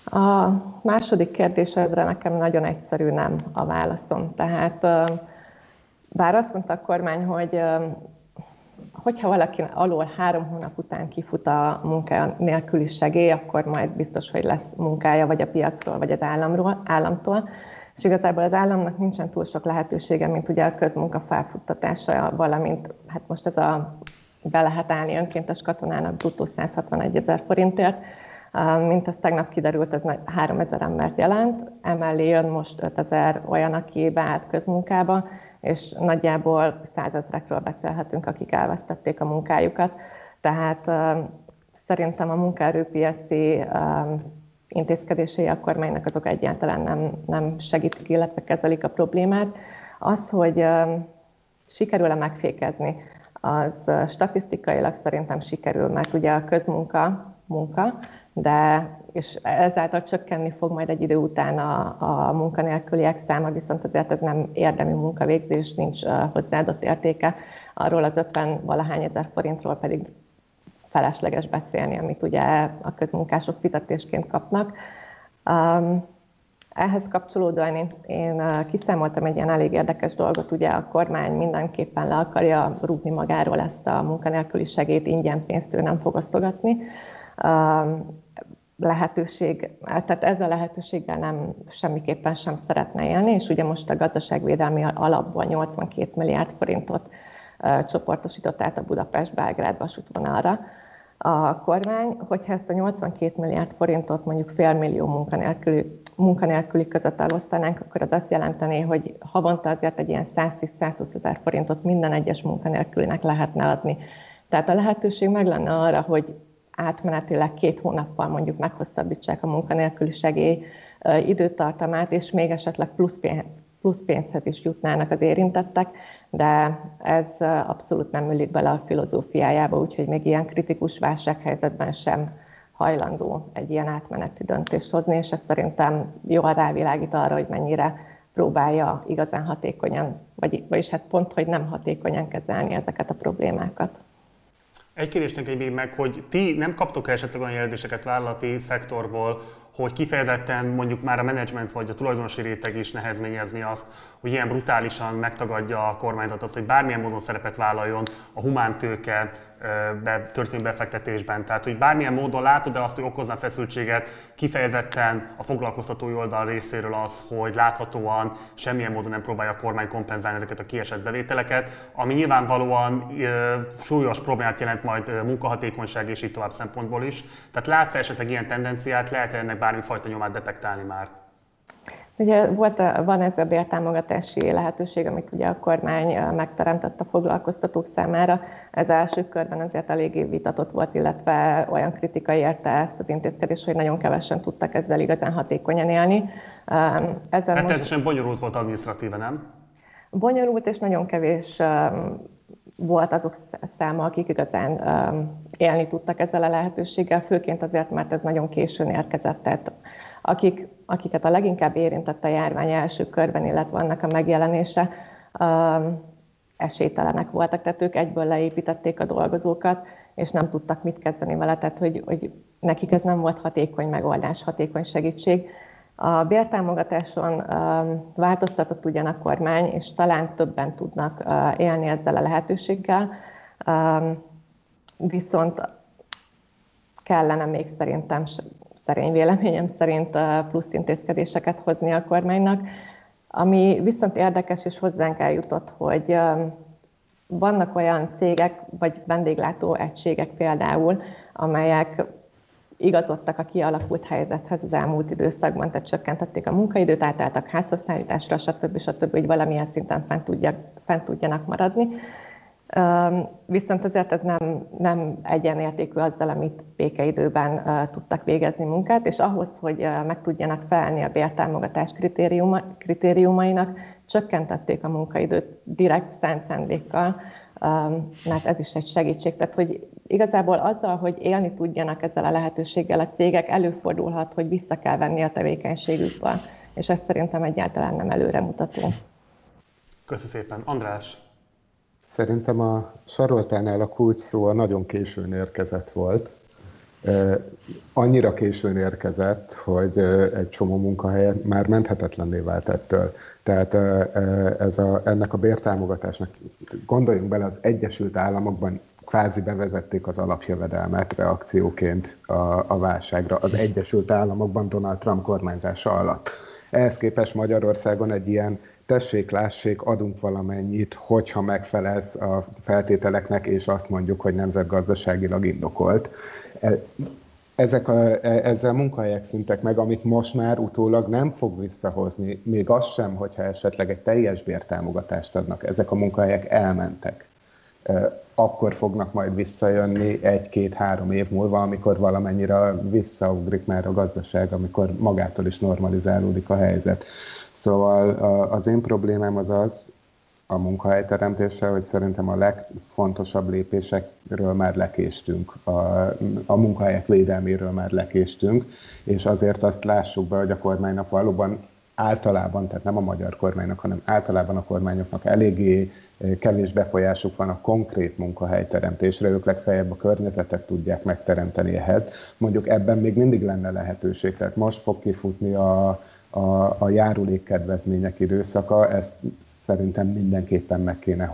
A második kérdésedre nekem nagyon egyszerű nem a válaszom. Tehát bár azt mondta a kormány, hogy hogyha valaki alól három hónap után kifut a munka nélküli segély, akkor majd biztos, hogy lesz munkája vagy a piacról, vagy az államról, államtól. És igazából az államnak nincsen túl sok lehetősége, mint ugye a közmunka felfuttatása, valamint hát most ez a be lehet állni önkéntes katonának bruttó 161 ezer forintért, mint az tegnap kiderült, ez 3000 embert jelent, emellé jön most 5000 olyan, aki beállt közmunkába, és nagyjából százezrekről beszélhetünk, akik elvesztették a munkájukat. Tehát szerintem a munkaerőpiaci intézkedései a kormánynak azok egyáltalán nem, nem segítik, illetve kezelik a problémát. Az, hogy sikerül-e megfékezni, az statisztikailag szerintem sikerül, mert ugye a közmunka munka, de és ezáltal csökkenni fog majd egy idő után a, a munkanélküliek száma, viszont azért ez nem érdemi munkavégzés, nincs hozzáadott értéke. Arról az 50 valahány ezer forintról pedig felesleges beszélni, amit ugye a közmunkások fizetésként kapnak. Um, ehhez kapcsolódóan én, én kiszámoltam egy ilyen elég érdekes dolgot, ugye a kormány mindenképpen le akarja rúgni magáról ezt a munkanélküli segét, ingyen pénzt ő nem fog osztogatni. Um, lehetőség, tehát ezzel a lehetőséggel nem semmiképpen sem szeretne élni, és ugye most a gazdaságvédelmi alapból 82 milliárd forintot csoportosított át a Budapest-Belgrád vasútvonalra a kormány, hogyha ezt a 82 milliárd forintot mondjuk félmillió munkanélküli, munkanélküli között elosztanánk, akkor az azt jelenteni, hogy havonta azért egy ilyen 110-120 ezer forintot minden egyes munkanélkülinek lehetne adni. Tehát a lehetőség meg lenne arra, hogy átmenetileg két hónappal mondjuk meghosszabbítsák a munkanélküli segély időtartamát, és még esetleg plusz, pénz, plusz pénzhez is jutnának az érintettek, de ez abszolút nem ülik bele a filozófiájába, úgyhogy még ilyen kritikus válsághelyzetben sem hajlandó egy ilyen átmeneti döntést hozni, és ez szerintem jól rávilágít arra, hogy mennyire próbálja igazán hatékonyan, vagy, vagyis hát pont, hogy nem hatékonyan kezelni ezeket a problémákat. Egy kérdésnek még meg, hogy ti nem kaptok esetleg olyan jelzéseket vállalati szektorból, hogy kifejezetten mondjuk már a menedzsment vagy a tulajdonosi réteg is nehezményezni azt, hogy ilyen brutálisan megtagadja a kormányzat azt, hogy bármilyen módon szerepet vállaljon a humántőke be, történő befektetésben. Tehát, hogy bármilyen módon látod de azt, hogy okozna feszültséget, kifejezetten a foglalkoztatói oldal részéről az, hogy láthatóan semmilyen módon nem próbálja a kormány kompenzálni ezeket a kiesett bevételeket, ami nyilvánvalóan ö, súlyos problémát jelent majd munkahatékonyság és így tovább szempontból is. Tehát látsz esetleg ilyen tendenciát, lehet ennek bármifajta nyomát detektálni már? Ugye volt, van ez a bértámogatási lehetőség, amit ugye a kormány megteremtett a foglalkoztatók számára. Ez első körben azért eléggé vitatott volt, illetve olyan kritika érte ezt az intézkedést, hogy nagyon kevesen tudtak ezzel igazán hatékonyan élni. Ezzel Rettenetesen most... bonyolult volt administratíve, nem? Bonyolult és nagyon kevés volt azok száma, akik igazán élni tudtak ezzel a lehetőséggel, főként azért, mert ez nagyon későn érkezett. Tehát akik, akiket a leginkább érintett a járvány első körben, illetve annak a megjelenése, esélytelenek voltak, tehát ők egyből leépítették a dolgozókat, és nem tudtak mit kezdeni vele, tehát hogy, hogy nekik ez nem volt hatékony megoldás, hatékony segítség. A bértámogatáson változtatott ugyan a kormány, és talán többen tudnak élni ezzel a lehetőséggel, viszont kellene még szerintem, szerény véleményem szerint plusz intézkedéseket hozni a kormánynak. Ami viszont érdekes és hozzánk eljutott, hogy vannak olyan cégek, vagy vendéglátó egységek például, amelyek igazodtak a kialakult helyzethez az elmúlt időszakban, tehát csökkentették a munkaidőt, átálltak házhozszállításra, stb. stb., hogy valamilyen szinten fent, tudjak, fent tudjanak maradni. Viszont azért ez nem, nem egyenértékű azzal, amit békeidőben tudtak végezni munkát, és ahhoz, hogy meg tudjanak felelni a bértámogatás kritériuma, kritériumainak, csökkentették a munkaidőt direkt szent szándékkal, mert ez is egy segítség. Tehát, hogy igazából azzal, hogy élni tudjanak ezzel a lehetőséggel a cégek, előfordulhat, hogy vissza kell venni a tevékenységükből, és ez szerintem egyáltalán nem előremutató. Köszönöm szépen. András, Szerintem a Saroltánál a kulcs szó a nagyon későn érkezett volt. Annyira későn érkezett, hogy egy csomó munkahely már menthetetlenné vált ettől. Tehát ez a, ennek a bértámogatásnak, gondoljunk bele, az Egyesült Államokban kvázi bevezették az alapjövedelmet reakcióként a, a válságra az Egyesült Államokban Donald Trump kormányzása alatt. Ehhez képest Magyarországon egy ilyen tessék, lássék, adunk valamennyit, hogyha megfelelsz a feltételeknek, és azt mondjuk, hogy nemzetgazdaságilag indokolt. E, ezek a, e, ezzel munkahelyek szüntek meg, amit most már utólag nem fog visszahozni, még az sem, hogyha esetleg egy teljes bértámogatást adnak. Ezek a munkahelyek elmentek. E, akkor fognak majd visszajönni egy-két-három év múlva, amikor valamennyire visszaugrik már a gazdaság, amikor magától is normalizálódik a helyzet. Szóval az én problémám az az, a munkahelyteremtéssel, hogy szerintem a legfontosabb lépésekről már lekéstünk, a, a munkahelyek védelméről már lekéstünk, és azért azt lássuk be, hogy a kormánynak valóban általában, tehát nem a magyar kormánynak, hanem általában a kormányoknak eléggé kevés befolyásuk van a konkrét munkahelyteremtésre, ők legfeljebb a környezetet tudják megteremteni ehhez. Mondjuk ebben még mindig lenne lehetőség, tehát most fog kifutni a, a, a járulékkedvezmények időszaka, ezt szerintem mindenképpen meg kéne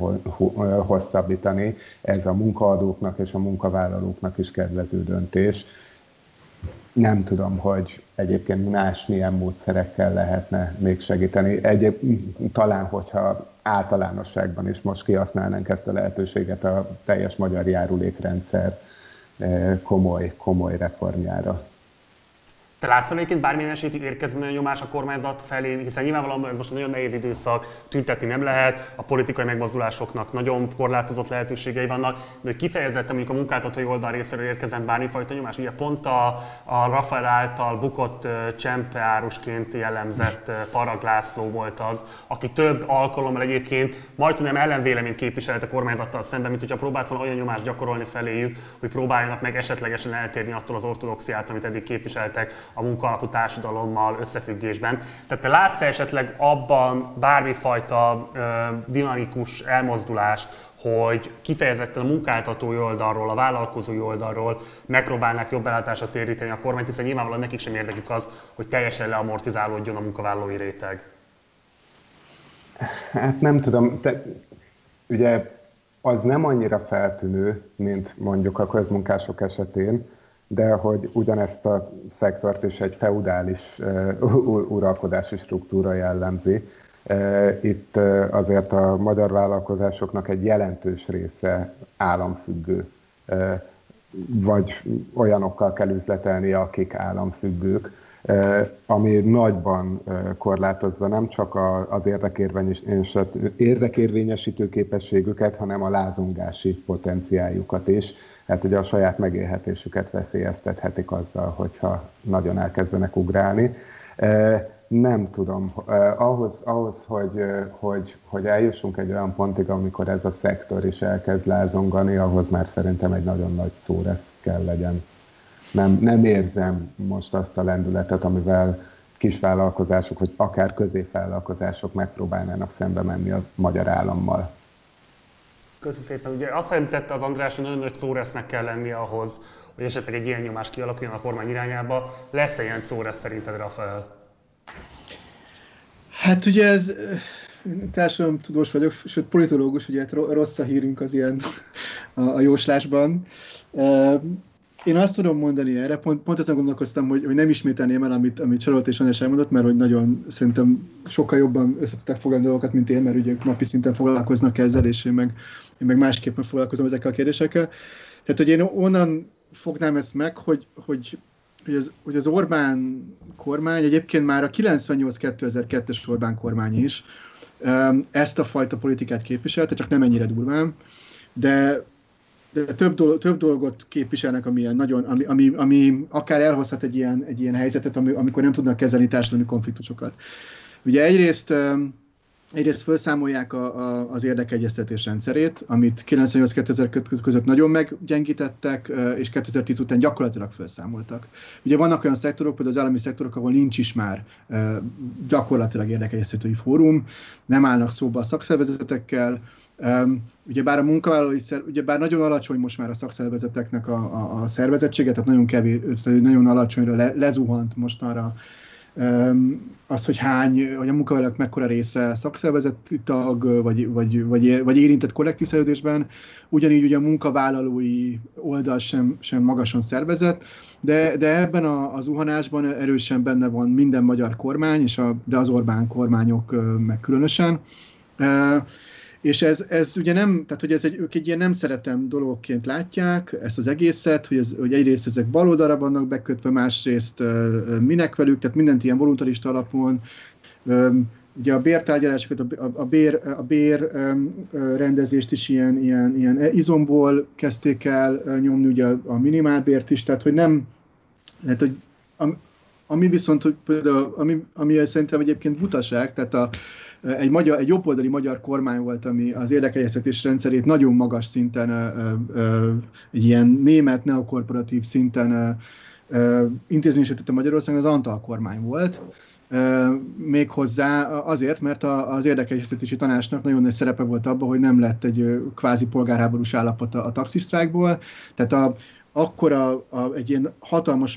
hosszabbítani. Ez a munkaadóknak és a munkavállalóknak is kedvező döntés. Nem tudom, hogy egyébként más milyen módszerekkel lehetne még segíteni. Egyéb, talán, hogyha általánosságban is most kihasználnánk ezt a lehetőséget a teljes magyar járulékrendszer eh, komoly, komoly reformjára. Te látsz egyébként bármilyen esélyt érkezni a nyomás a kormányzat felé, hiszen nyilvánvalóan ez most egy nagyon nehéz időszak, tüntetni nem lehet, a politikai megmozdulásoknak nagyon korlátozott lehetőségei vannak, de hogy kifejezetten mondjuk a munkáltatói oldal részéről érkezzen bármifajta nyomás. Ugye pont a, a Rafael által bukott csempeárusként jellemzett Parag László volt az, aki több alkalommal egyébként majdnem ellenvéleményt képviselt a kormányzattal szemben, mint hogyha próbált volna olyan nyomást gyakorolni feléjük, hogy próbáljanak meg esetlegesen eltérni attól az ortodoxiát, amit eddig képviseltek a munkaalapú társadalommal összefüggésben. Tehát te látsz esetleg abban bármifajta dinamikus elmozdulást, hogy kifejezetten a munkáltatói oldalról, a vállalkozói oldalról megpróbálnak jobb ellátásra téríteni a kormányt, hiszen nyilvánvalóan nekik sem érdekük az, hogy teljesen leamortizálódjon a munkavállalói réteg. Hát nem tudom, de ugye az nem annyira feltűnő, mint mondjuk a közmunkások esetén, de hogy ugyanezt a szektort is egy feudális uralkodási struktúra jellemzi. Itt azért a magyar vállalkozásoknak egy jelentős része államfüggő, vagy olyanokkal kell üzletelni, akik államfüggők, ami nagyban korlátozza nem csak az érdekérvényesítő képességüket, hanem a lázongási potenciáljukat is hát ugye a saját megélhetésüket veszélyeztethetik azzal, hogyha nagyon elkezdenek ugrálni. Nem tudom, ahhoz, ahhoz hogy, hogy, hogy eljussunk egy olyan pontig, amikor ez a szektor is elkezd lázongani, ahhoz már szerintem egy nagyon nagy szóresz kell legyen. Nem, nem érzem most azt a lendületet, amivel kisvállalkozások, vagy akár középvállalkozások megpróbálnának szembe menni a magyar állammal. Köszönöm szépen. Ugye azt említette az András, hogy nagyon nagy szóresznek kell lenni ahhoz, hogy esetleg egy ilyen nyomás kialakuljon a kormány irányába. Lesz-e ilyen szóresz szerinted, Rafael? Hát ugye ez tudós vagyok, sőt politológus, ugye hát rossz a hírünk az ilyen a, a jóslásban. Én azt tudom mondani erre, pont, pont ezen gondolkoztam, hogy, hogy nem ismételném el, amit, amit Charlotte és András elmondott, mert hogy nagyon szerintem sokkal jobban össze tudták foglalni dolgokat, mint én, mert ugye napi szinten foglalkoznak ezzel, és én meg, én meg másképpen foglalkozom ezekkel a kérdésekkel. Tehát, hogy én onnan fognám ezt meg, hogy, hogy, hogy, az, hogy az Orbán kormány, egyébként már a 98-2002-es Orbán kormány is ezt a fajta politikát képviselte, csak nem ennyire durván, de de több, dolog, több dolgot képviselnek, ami, nagyon, ami, ami, ami akár elhozhat egy ilyen, egy ilyen helyzetet, ami, amikor nem tudnak kezelni társadalmi konfliktusokat. Ugye egyrészt Egyrészt felszámolják a, a, az érdekegyeztetés rendszerét, amit 98-2000 között nagyon meggyengítettek, és 2010 után gyakorlatilag felszámoltak. Ugye vannak olyan szektorok, például az állami szektorok, ahol nincs is már gyakorlatilag érdekegyeztetői fórum, nem állnak szóba a szakszervezetekkel, Um, ugye bár a munkavállalói szer, ugye bár nagyon alacsony most már a szakszervezeteknek a, a, a szervezettsége, tehát nagyon kevés, nagyon alacsonyra le, lezuhant mostanra az, hogy hány, hogy a munkavállalók mekkora része szakszervezeti tag, vagy, vagy, vagy, vagy érintett kollektív szerződésben, ugyanígy ugye a munkavállalói oldal sem, sem magasan szervezett, de, de ebben a, az zuhanásban erősen benne van minden magyar kormány, és a, de az Orbán kormányok meg különösen. És ez, ez ugye nem, tehát hogy ez egy, ők egy ilyen nem szeretem dologként látják ezt az egészet, hogy, ez, hogy egyrészt ezek baloldalra vannak bekötve, másrészt minek velük, tehát mindent ilyen voluntarista alapon, ugye a bértárgyalásokat, a, a, bér, a bér rendezést is ilyen, ilyen, ilyen izomból kezdték el nyomni, ugye a, a minimálbért is, tehát hogy nem, lehet, hogy ami viszont, hogy például, ami, ami szerintem egyébként butaság, tehát a, egy, magyar, egy jobboldali magyar kormány volt, ami az érdekegyeztetés rendszerét nagyon magas szinten, egy ilyen német neokorporatív szinten intézményesítette Magyarországon, az Antal kormány volt. Méghozzá azért, mert az érdekegyeztetési tanácsnak nagyon nagy szerepe volt abban, hogy nem lett egy kvázi polgárháborús állapot a, taxisztrákból. Tehát a, akkor a, egy ilyen hatalmas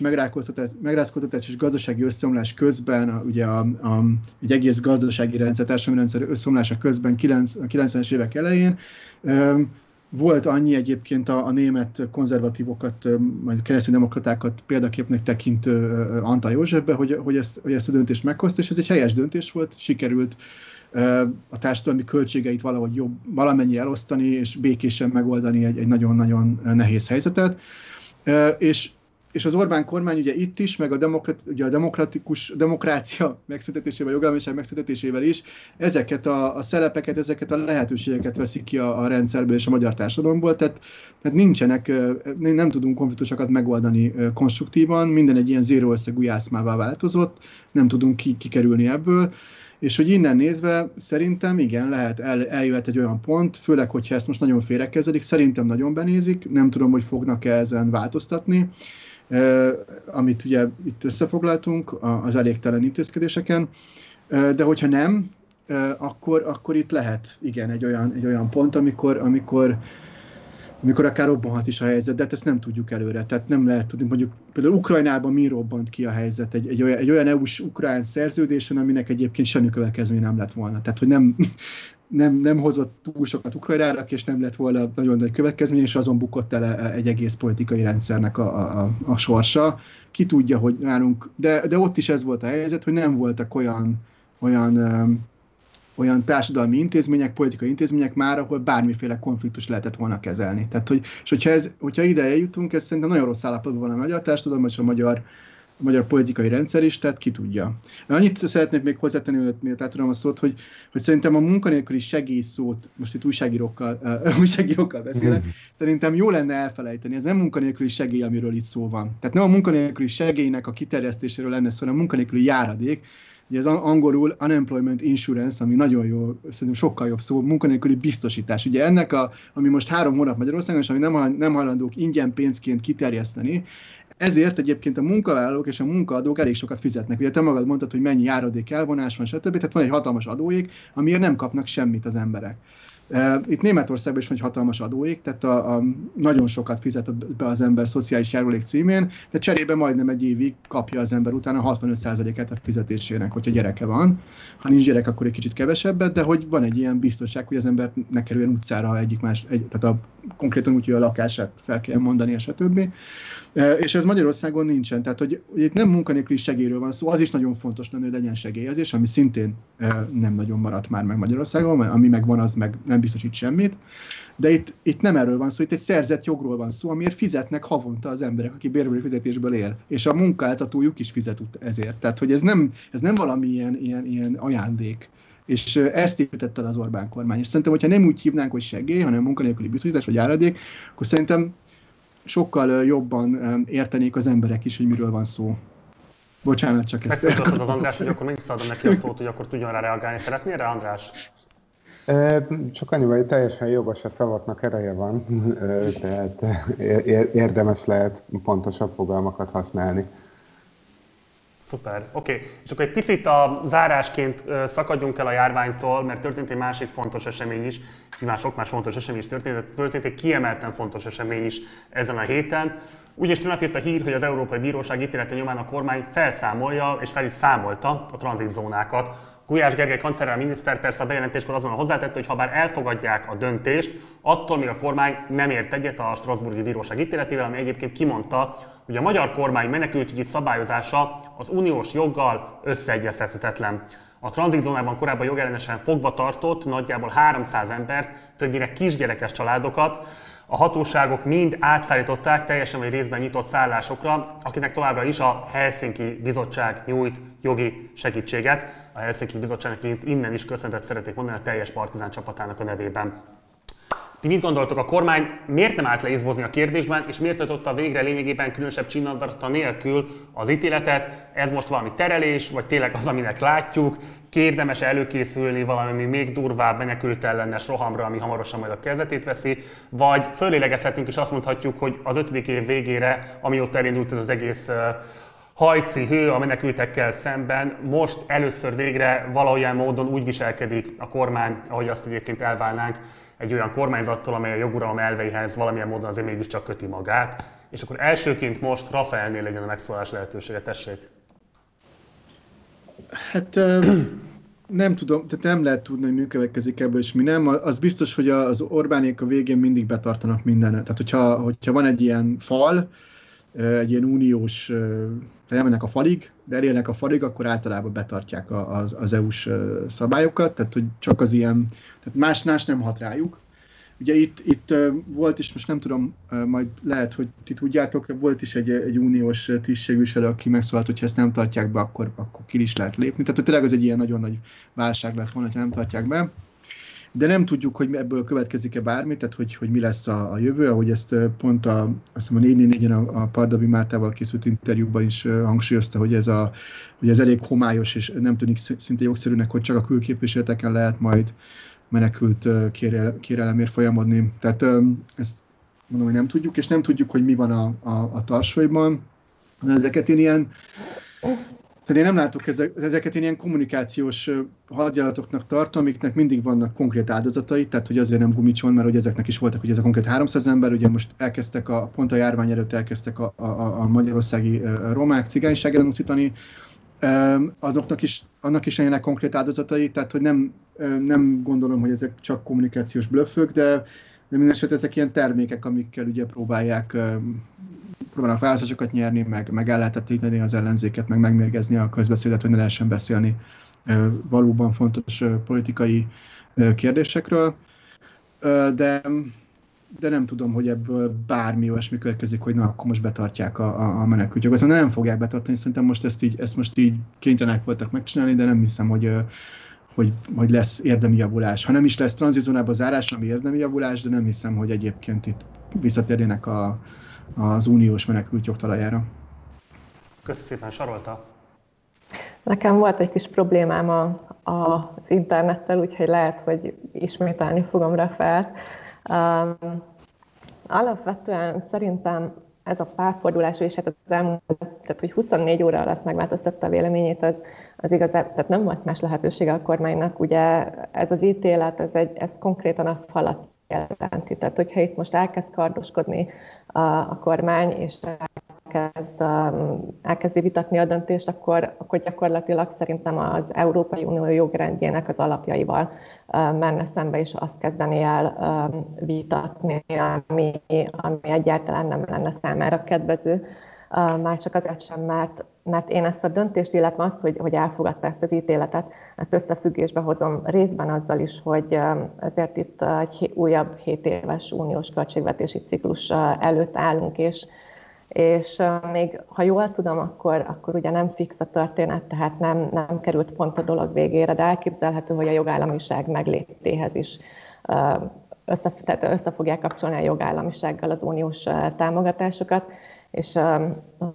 megrázkódtatás és gazdasági összeomlás közben, a, ugye a, a, egy egész gazdasági rendszer, társadalmi rendszer összeomlása közben 90-es évek elején, volt annyi egyébként a, a német konzervatívokat, majd keresztény demokratákat példaképnek tekintő Antal Józsefbe, hogy, hogy, ezt, hogy ezt a döntést meghozta, és ez egy helyes döntés volt, sikerült a társadalmi költségeit valahogy jobb, valamennyire elosztani, és békésen megoldani egy, egy nagyon-nagyon nehéz helyzetet. És, és az Orbán kormány ugye itt is, meg a, demokrat, ugye a demokratikus demokrácia megszüntetésével, jogállamiság megszüntetésével is ezeket a, a szerepeket, ezeket a lehetőségeket veszik ki a, a rendszerből és a magyar társadalomból, tehát, tehát nincsenek, nem tudunk konfliktusokat megoldani konstruktívan, minden egy ilyen zéró összegű jászmává változott, nem tudunk ki, kikerülni ebből, és hogy innen nézve szerintem igen, lehet, el, eljöhet egy olyan pont, főleg, hogyha ezt most nagyon félrekezelik, szerintem nagyon benézik, nem tudom, hogy fognak-e ezen változtatni, amit ugye itt összefoglaltunk az elégtelen intézkedéseken, de hogyha nem, akkor, akkor itt lehet igen egy olyan, egy olyan pont, amikor, amikor amikor akár robbanhat is a helyzet, de hát ezt nem tudjuk előre. Tehát nem lehet tudni, mondjuk például Ukrajnában mi robbant ki a helyzet egy, egy olyan, egy olyan EU-s ukrán szerződésen, aminek egyébként semmi következmény nem lett volna. Tehát, hogy nem, nem, nem hozott túl sokat Ukrajnára, és nem lett volna nagyon nagy következmény, és azon bukott el egy egész politikai rendszernek a, a, a sorsa. Ki tudja, hogy nálunk, de, de ott is ez volt a helyzet, hogy nem voltak olyan, olyan olyan társadalmi intézmények, politikai intézmények már, ahol bármiféle konfliktus lehetett volna kezelni. Tehát, hogy, és hogyha, ez, hogyha ide eljutunk, ez szerintem nagyon rossz állapotban van a magyar társadalom, és a magyar, a magyar politikai rendszer is, tehát ki tudja. Annyit szeretnék még hozzátenni, miért átadom a szót, hogy, hogy szerintem a munkanélküli segélyszót, most itt újságírókkal, [laughs] uh, újságírókkal beszélek, mm. szerintem jó lenne elfelejteni. Ez nem munkanélküli segély, amiről itt szó van. Tehát nem a munkanélküli segélynek a kiterjesztéséről lenne szó, hanem a munkanélküli járadék, Ugye az angolul unemployment insurance, ami nagyon jó, szerintem sokkal jobb szó, munkanélküli biztosítás. Ugye ennek, a, ami most három hónap Magyarországon, és ami nem, nem hajlandók ingyen pénzként kiterjeszteni, ezért egyébként a munkavállalók és a munkaadók elég sokat fizetnek. Ugye te magad mondtad, hogy mennyi járadék elvonás van, stb. Tehát van egy hatalmas adóék, amiért nem kapnak semmit az emberek. Itt Németországban is van egy hatalmas adóék, tehát a, a, nagyon sokat fizet be az ember szociális járulék címén, de cserébe majdnem egy évig kapja az ember utána 65%-át a fizetésének, hogyha gyereke van. Ha nincs gyerek, akkor egy kicsit kevesebbet, de hogy van egy ilyen biztonság, hogy az ember ne kerüljön utcára egyik más, egy, tehát a, konkrétan úgy, hogy a lakását fel kell mondani, stb. És ez Magyarországon nincsen. Tehát, hogy, itt nem munkanélküli segélyről van szó, az is nagyon fontos lenne, hogy legyen segélyezés, ami szintén nem nagyon maradt már meg Magyarországon, mert ami megvan, az meg nem biztosít semmit. De itt, itt nem erről van szó, itt egy szerzett jogról van szó, amiért fizetnek havonta az emberek, aki bérbeli fizetésből él. És a munkáltatójuk is fizet ezért. Tehát, hogy ez nem, ez nem valami ilyen, ilyen, ilyen ajándék. És ezt építette az Orbán kormány. És szerintem, hogyha nem úgy hívnánk, hogy segély, hanem munkanélküli biztosítás vagy áradék, akkor szerintem sokkal jobban értenék az emberek is, hogy miről van szó. Bocsánat, csak ezt... Megszólítottad az András, hogy akkor még visszaadom neki a szót, hogy akkor tudjon rá reagálni. Szeretnél rá, András? Csak annyi, hogy teljesen jogos a szavaknak ereje van, tehát érdemes lehet pontosabb fogalmakat használni. Szuper, oké. Okay. És akkor egy picit a zárásként szakadjunk el a járványtól, mert történt egy másik fontos esemény is, nyilván sok más fontos esemény is történt, de történt egy kiemelten fontos esemény is ezen a héten. Úgy is tegnap jött a hír, hogy az Európai Bíróság ítélete nyomán a kormány felszámolja és fel is számolta a tranzitzónákat. Gulyás Gergely kancellár miniszter persze a bejelentéskor azon hozzátette, hogy ha bár elfogadják a döntést, attól még a kormány nem ért egyet a Strasburgi Bíróság ítéletével, ami egyébként kimondta, hogy a magyar kormány menekültügyi szabályozása az uniós joggal összeegyeztethetetlen. A tranzitzónában korábban jogellenesen fogva tartott nagyjából 300 embert, többnyire kisgyerekes családokat, a hatóságok mind átszállították teljesen vagy részben nyitott szállásokra, akinek továbbra is a Helsinki Bizottság nyújt jogi segítséget. A Helsinki Bizottságnak innen is köszöntet szeretnék mondani a teljes partizán csapatának a nevében. Ti mit gondoltok, a kormány miért nem állt le izbozni a kérdésben, és miért tartotta végre lényegében különösebb csinadata nélkül az ítéletet? Ez most valami terelés, vagy tényleg az, aminek látjuk? Kérdemes előkészülni valami még durvább menekült ellenes rohamra, ami hamarosan majd a kezdetét veszi, vagy fölélegezhetünk és azt mondhatjuk, hogy az ötödik év végére, amióta elindult ez az egész hajci hő a menekültekkel szemben, most először végre valahogyan módon úgy viselkedik a kormány, ahogy azt egyébként elválnánk, egy olyan kormányzattól, amely a joguralom elveihez valamilyen módon azért mégiscsak köti magát. És akkor elsőként most Rafaelnél legyen a megszólalás lehetősége, tessék. Hát nem tudom, tehát nem lehet tudni, hogy mi következik ebből, és mi nem. Az biztos, hogy az Orbánék a végén mindig betartanak mindenet. Tehát, hogyha, hogyha van egy ilyen fal, egy ilyen uniós, elmennek a falig, de elérnek a falig, akkor általában betartják az, az EU-s szabályokat, tehát hogy csak az ilyen, tehát más, más nem hat rájuk. Ugye itt, itt volt is, most nem tudom, majd lehet, hogy ti tudjátok, volt is egy, egy uniós tisztségviselő, aki megszólalt, hogy ha ezt nem tartják be, akkor, akkor ki is lehet lépni. Tehát tényleg ez egy ilyen nagyon nagy válság lett volna, ha nem tartják be de nem tudjuk, hogy ebből következik-e bármi, tehát hogy, hogy mi lesz a, a jövő, ahogy ezt pont a, azt hiszem a 4 a, a Pardabi Mártával készült interjúban is hangsúlyozta, hogy ez, a, hogy ez elég homályos, és nem tűnik szinte jogszerűnek, hogy csak a külképviseleteken lehet majd menekült kérelemért folyamodni. Tehát ezt mondom, hogy nem tudjuk, és nem tudjuk, hogy mi van a, a, a tarsolyban. Ezeket én ilyen tehát én nem látok ezek, ezeket én ilyen kommunikációs hadjáratoknak tartom, amiknek mindig vannak konkrét áldozatai, tehát hogy azért nem gumicson, mert hogy ezeknek is voltak, hogy ez a konkrét 300 ember, ugye most elkezdtek, a, pont a járvány előtt elkezdtek a, a, a magyarországi romák cigányságra uszítani, azoknak is, annak is ennek konkrét áldozatai, tehát hogy nem, nem gondolom, hogy ezek csak kommunikációs blöffök, de, de minden ezek ilyen termékek, amikkel ugye próbálják próbálnak választásokat nyerni, meg, meg el lehetetleníteni az ellenzéket, meg megmérgezni a közbeszédet, hogy ne lehessen beszélni valóban fontos politikai kérdésekről. De, de nem tudom, hogy ebből bármi olyasmi következik, hogy na, akkor most betartják a, a, a menekültjogot. Szóval nem fogják betartani, szerintem most ezt, így, ezt most így kénytelenek voltak megcsinálni, de nem hiszem, hogy, hogy, hogy lesz érdemi javulás. Ha nem is lesz tranzizónába zárás, ami érdemi javulás, de nem hiszem, hogy egyébként itt visszatérjenek a, az uniós menekült jogtalajára. Köszönöm szépen, Sarolta! Nekem volt egy kis problémám a, a, az internettel, úgyhogy lehet, hogy ismételni fogom Rafaelt. Um, alapvetően szerintem ez a párfordulás, és hát az elmúlt, tehát hogy 24 óra alatt megváltoztatta a véleményét, az, az igaz, tehát nem volt más lehetősége a kormánynak. Ugye ez az ítélet, ez, egy, ez konkrétan a falat jelenti. Tehát, hogyha itt most elkezd kardoskodni a, a kormány, és elkezd, um, elkezdi vitatni a döntést, akkor, akkor gyakorlatilag szerintem az Európai Unió jogrendjének az alapjaival uh, menne szembe, és azt kezdeni el um, vitatni, ami, ami egyáltalán nem lenne számára kedvező már csak azért sem, mert, mert én ezt a döntést, illetve azt, hogy, hogy elfogadta ezt az ítéletet, ezt összefüggésbe hozom részben azzal is, hogy ezért itt egy újabb 7 éves uniós költségvetési ciklus előtt állunk, és, és még ha jól tudom, akkor, akkor ugye nem fix a történet, tehát nem, nem került pont a dolog végére, de elképzelhető, hogy a jogállamiság meglétéhez is össze, tehát össze fogják kapcsolni a jogállamisággal az uniós támogatásokat és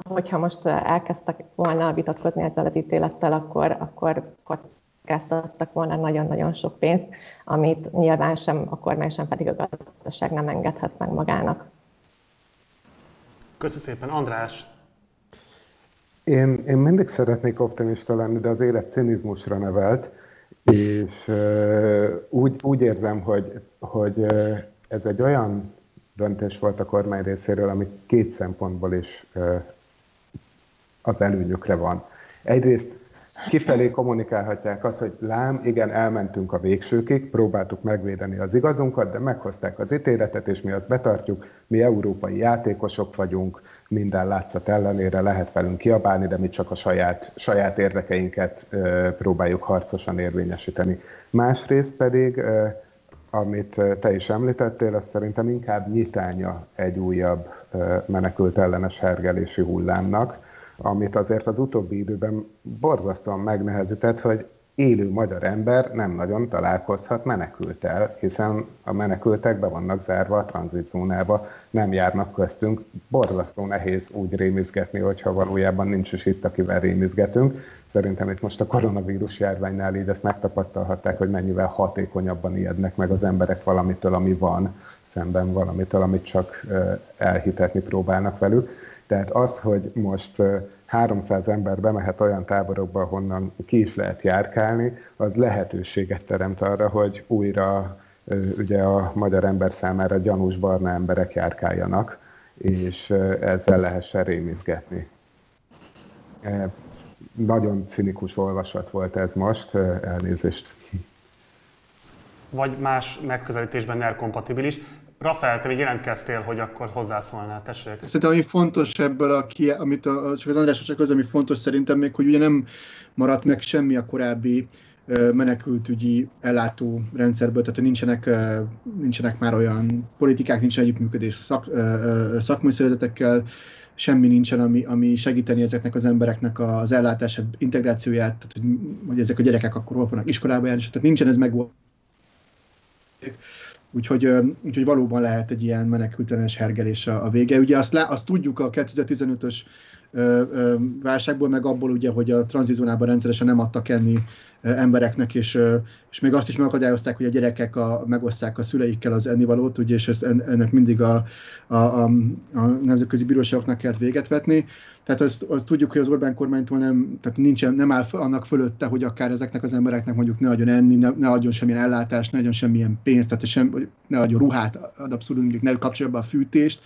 hogyha most elkezdtek volna vitatkozni ezzel az ítélettel, akkor, akkor kockáztattak volna nagyon-nagyon sok pénzt, amit nyilván sem a kormány, sem pedig a gazdaság nem engedhet meg magának. Köszönöm szépen, András! Én, én mindig szeretnék optimista lenni, de az élet cinizmusra nevelt, és úgy, úgy érzem, hogy, hogy ez egy olyan döntés volt a kormány részéről, ami két szempontból is az előnyükre van. Egyrészt kifelé kommunikálhatják azt, hogy lám, igen, elmentünk a végsőkig, próbáltuk megvédeni az igazunkat, de meghozták az ítéletet, és mi azt betartjuk, mi európai játékosok vagyunk, minden látszat ellenére lehet velünk kiabálni, de mi csak a saját, saját érdekeinket próbáljuk harcosan érvényesíteni. Másrészt pedig, amit te is említettél, az szerintem inkább nyitánya egy újabb menekült ellenes hergelési hullámnak, amit azért az utóbbi időben borzasztóan megnehezített, hogy élő magyar ember nem nagyon találkozhat menekültel, hiszen a menekültek be vannak zárva a tranzitzónába, nem járnak köztünk. Borzasztó nehéz úgy rémizgetni, hogyha valójában nincs is itt, akivel rémizgetünk. Szerintem itt most a koronavírus járványnál így ezt megtapasztalhatták, hogy mennyivel hatékonyabban ijednek meg az emberek valamitől, ami van, szemben valamitől, amit csak elhitetni próbálnak velük. Tehát az, hogy most 300 ember bemehet olyan táborokba, ahonnan ki is lehet járkálni, az lehetőséget teremt arra, hogy újra ugye a magyar ember számára gyanús barna emberek járkáljanak, és ezzel lehessen rémizgetni. Nagyon cinikus olvasat volt ez most, elnézést. Vagy más megközelítésben NER kompatibilis. Rafael, te még jelentkeztél, hogy akkor hozzászólnál, tessék. Szerintem ami fontos ebből, a, amit a, csak az András csak az, ami fontos szerintem még, hogy ugye nem maradt meg semmi a korábbi menekültügyi ellátó rendszerből, tehát nincsenek, nincsenek már olyan politikák, nincsen együttműködés szak, szakmai szervezetekkel, semmi nincsen, ami, ami segíteni ezeknek az embereknek az ellátását, integrációját, tehát hogy, hogy ezek a gyerekek akkor hol fognak iskolába járni, tehát nincsen ez meg Úgyhogy, úgyhogy valóban lehet egy ilyen menekültenes hergelés a, a vége. Ugye azt, le, azt tudjuk a 2015-ös válságból, meg abból ugye, hogy a tranzizónában rendszeresen nem adtak enni embereknek, és, és még azt is megakadályozták, hogy a gyerekek a, megosszák a szüleikkel az ennivalót, ugye, és ezt, ennek mindig a, a, a, a nemzetközi bíróságoknak kellett véget vetni. Tehát azt, azt tudjuk, hogy az Orbán kormánytól nem, tehát nincsen, nem áll annak fölötte, hogy akár ezeknek az embereknek mondjuk ne adjon enni, ne, ne adjon semmilyen ellátást, ne adjon semmilyen pénzt, tehát sem, ne adjon ruhát, ad abszolút, ne kapcsolja be a fűtést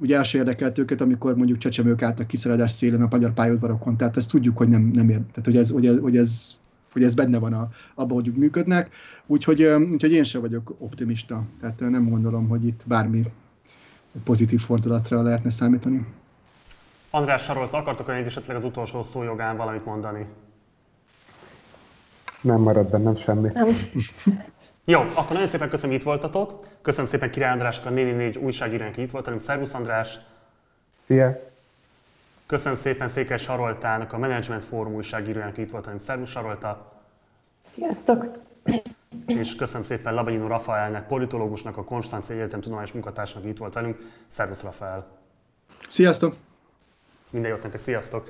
ugye el érdekelt őket, amikor mondjuk csecsemők álltak kiszeredás szélen a magyar pályaudvarokon, tehát ezt tudjuk, hogy nem, nem ér, tehát hogy ez, hogy ez, hogy ez hogy ez benne van a, abban, hogy működnek. Úgyhogy, úgyhogy én sem vagyok optimista. Tehát nem gondolom, hogy itt bármi pozitív fordulatra lehetne számítani. András Sarolt, akartok olyan esetleg az utolsó szó jogán valamit mondani? Nem marad bennem semmi. Nem. Jó, akkor nagyon szépen köszönöm, itt voltatok. Köszönöm szépen Király Andrásnak, a 444 újságírónak, itt volt velünk. Szervusz András! Szia! Köszönöm szépen Székes Saroltának, a Management Fórum újságírójának, itt volt velünk. Szervusz Sarolta! Sziasztok! És köszönöm szépen Labanyino Rafaelnek, politológusnak, a Konstanz Egyetem tudományos munkatársnak, itt volt velünk. Szervusz Rafael! Sziasztok! Minden jót nektek, sziasztok!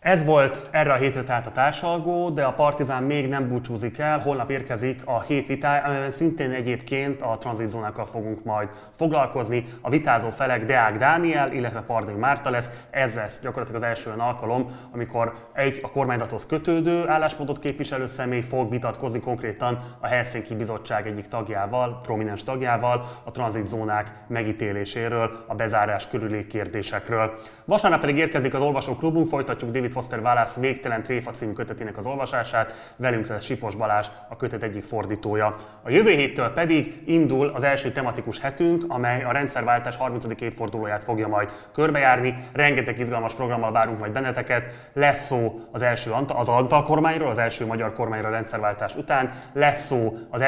Ez volt erre a hétre tehát a társalgó, de a Partizán még nem búcsúzik el, holnap érkezik a hét vitája, amiben szintén egyébként a tranzitzónákkal fogunk majd foglalkozni. A vitázó felek Deák Dániel, illetve Pardai Márta lesz, ez lesz gyakorlatilag az első olyan alkalom, amikor egy a kormányzathoz kötődő álláspontot képviselő személy fog vitatkozni konkrétan a Helsinki Bizottság egyik tagjával, prominens tagjával, a tranzitzónák megítéléséről, a bezárás körüli kérdésekről. Vasárnap pedig érkezik az olvasóklubunk, folytatjuk David David Foster Wallace végtelen tréfa című kötetének az olvasását, velünk lesz Sipos Balázs, a kötet egyik fordítója. A jövő héttől pedig indul az első tematikus hetünk, amely a rendszerváltás 30. évfordulóját fogja majd körbejárni. Rengeteg izgalmas programmal várunk majd benneteket. Lesz szó az első az Antal kormányról, az első magyar kormányról a rendszerváltás után. Lesz szó az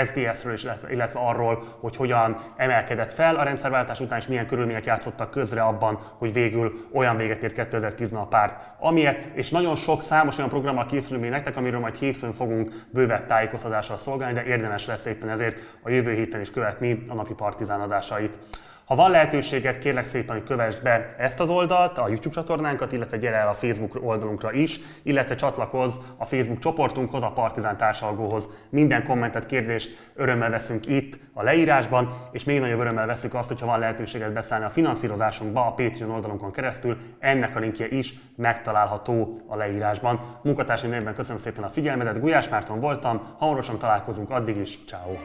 illetve, illetve arról, hogy hogyan emelkedett fel a rendszerváltás után, és milyen körülmények játszottak közre abban, hogy végül olyan véget ért 2010-ben a párt, amilyet és nagyon sok számos olyan programmal készülünk még nektek, amiről majd hétfőn fogunk bővebb tájékoztatással szolgálni, de érdemes lesz éppen ezért a jövő héten is követni a napi partizán adásait. Ha van lehetőséget, kérlek szépen, hogy kövessd be ezt az oldalt, a YouTube csatornánkat, illetve gyere el a Facebook oldalunkra is, illetve csatlakozz a Facebook csoportunkhoz, a Partizán társalgóhoz. Minden kommentet, kérdést örömmel veszünk itt a leírásban, és még nagyobb örömmel veszük azt, hogyha van lehetőséget beszállni a finanszírozásunkba a Patreon oldalunkon keresztül. Ennek a linkje is megtalálható a leírásban. Munkatársaim nevében köszönöm szépen a figyelmedet, Gulyás Márton voltam, hamarosan találkozunk, addig is, ciao.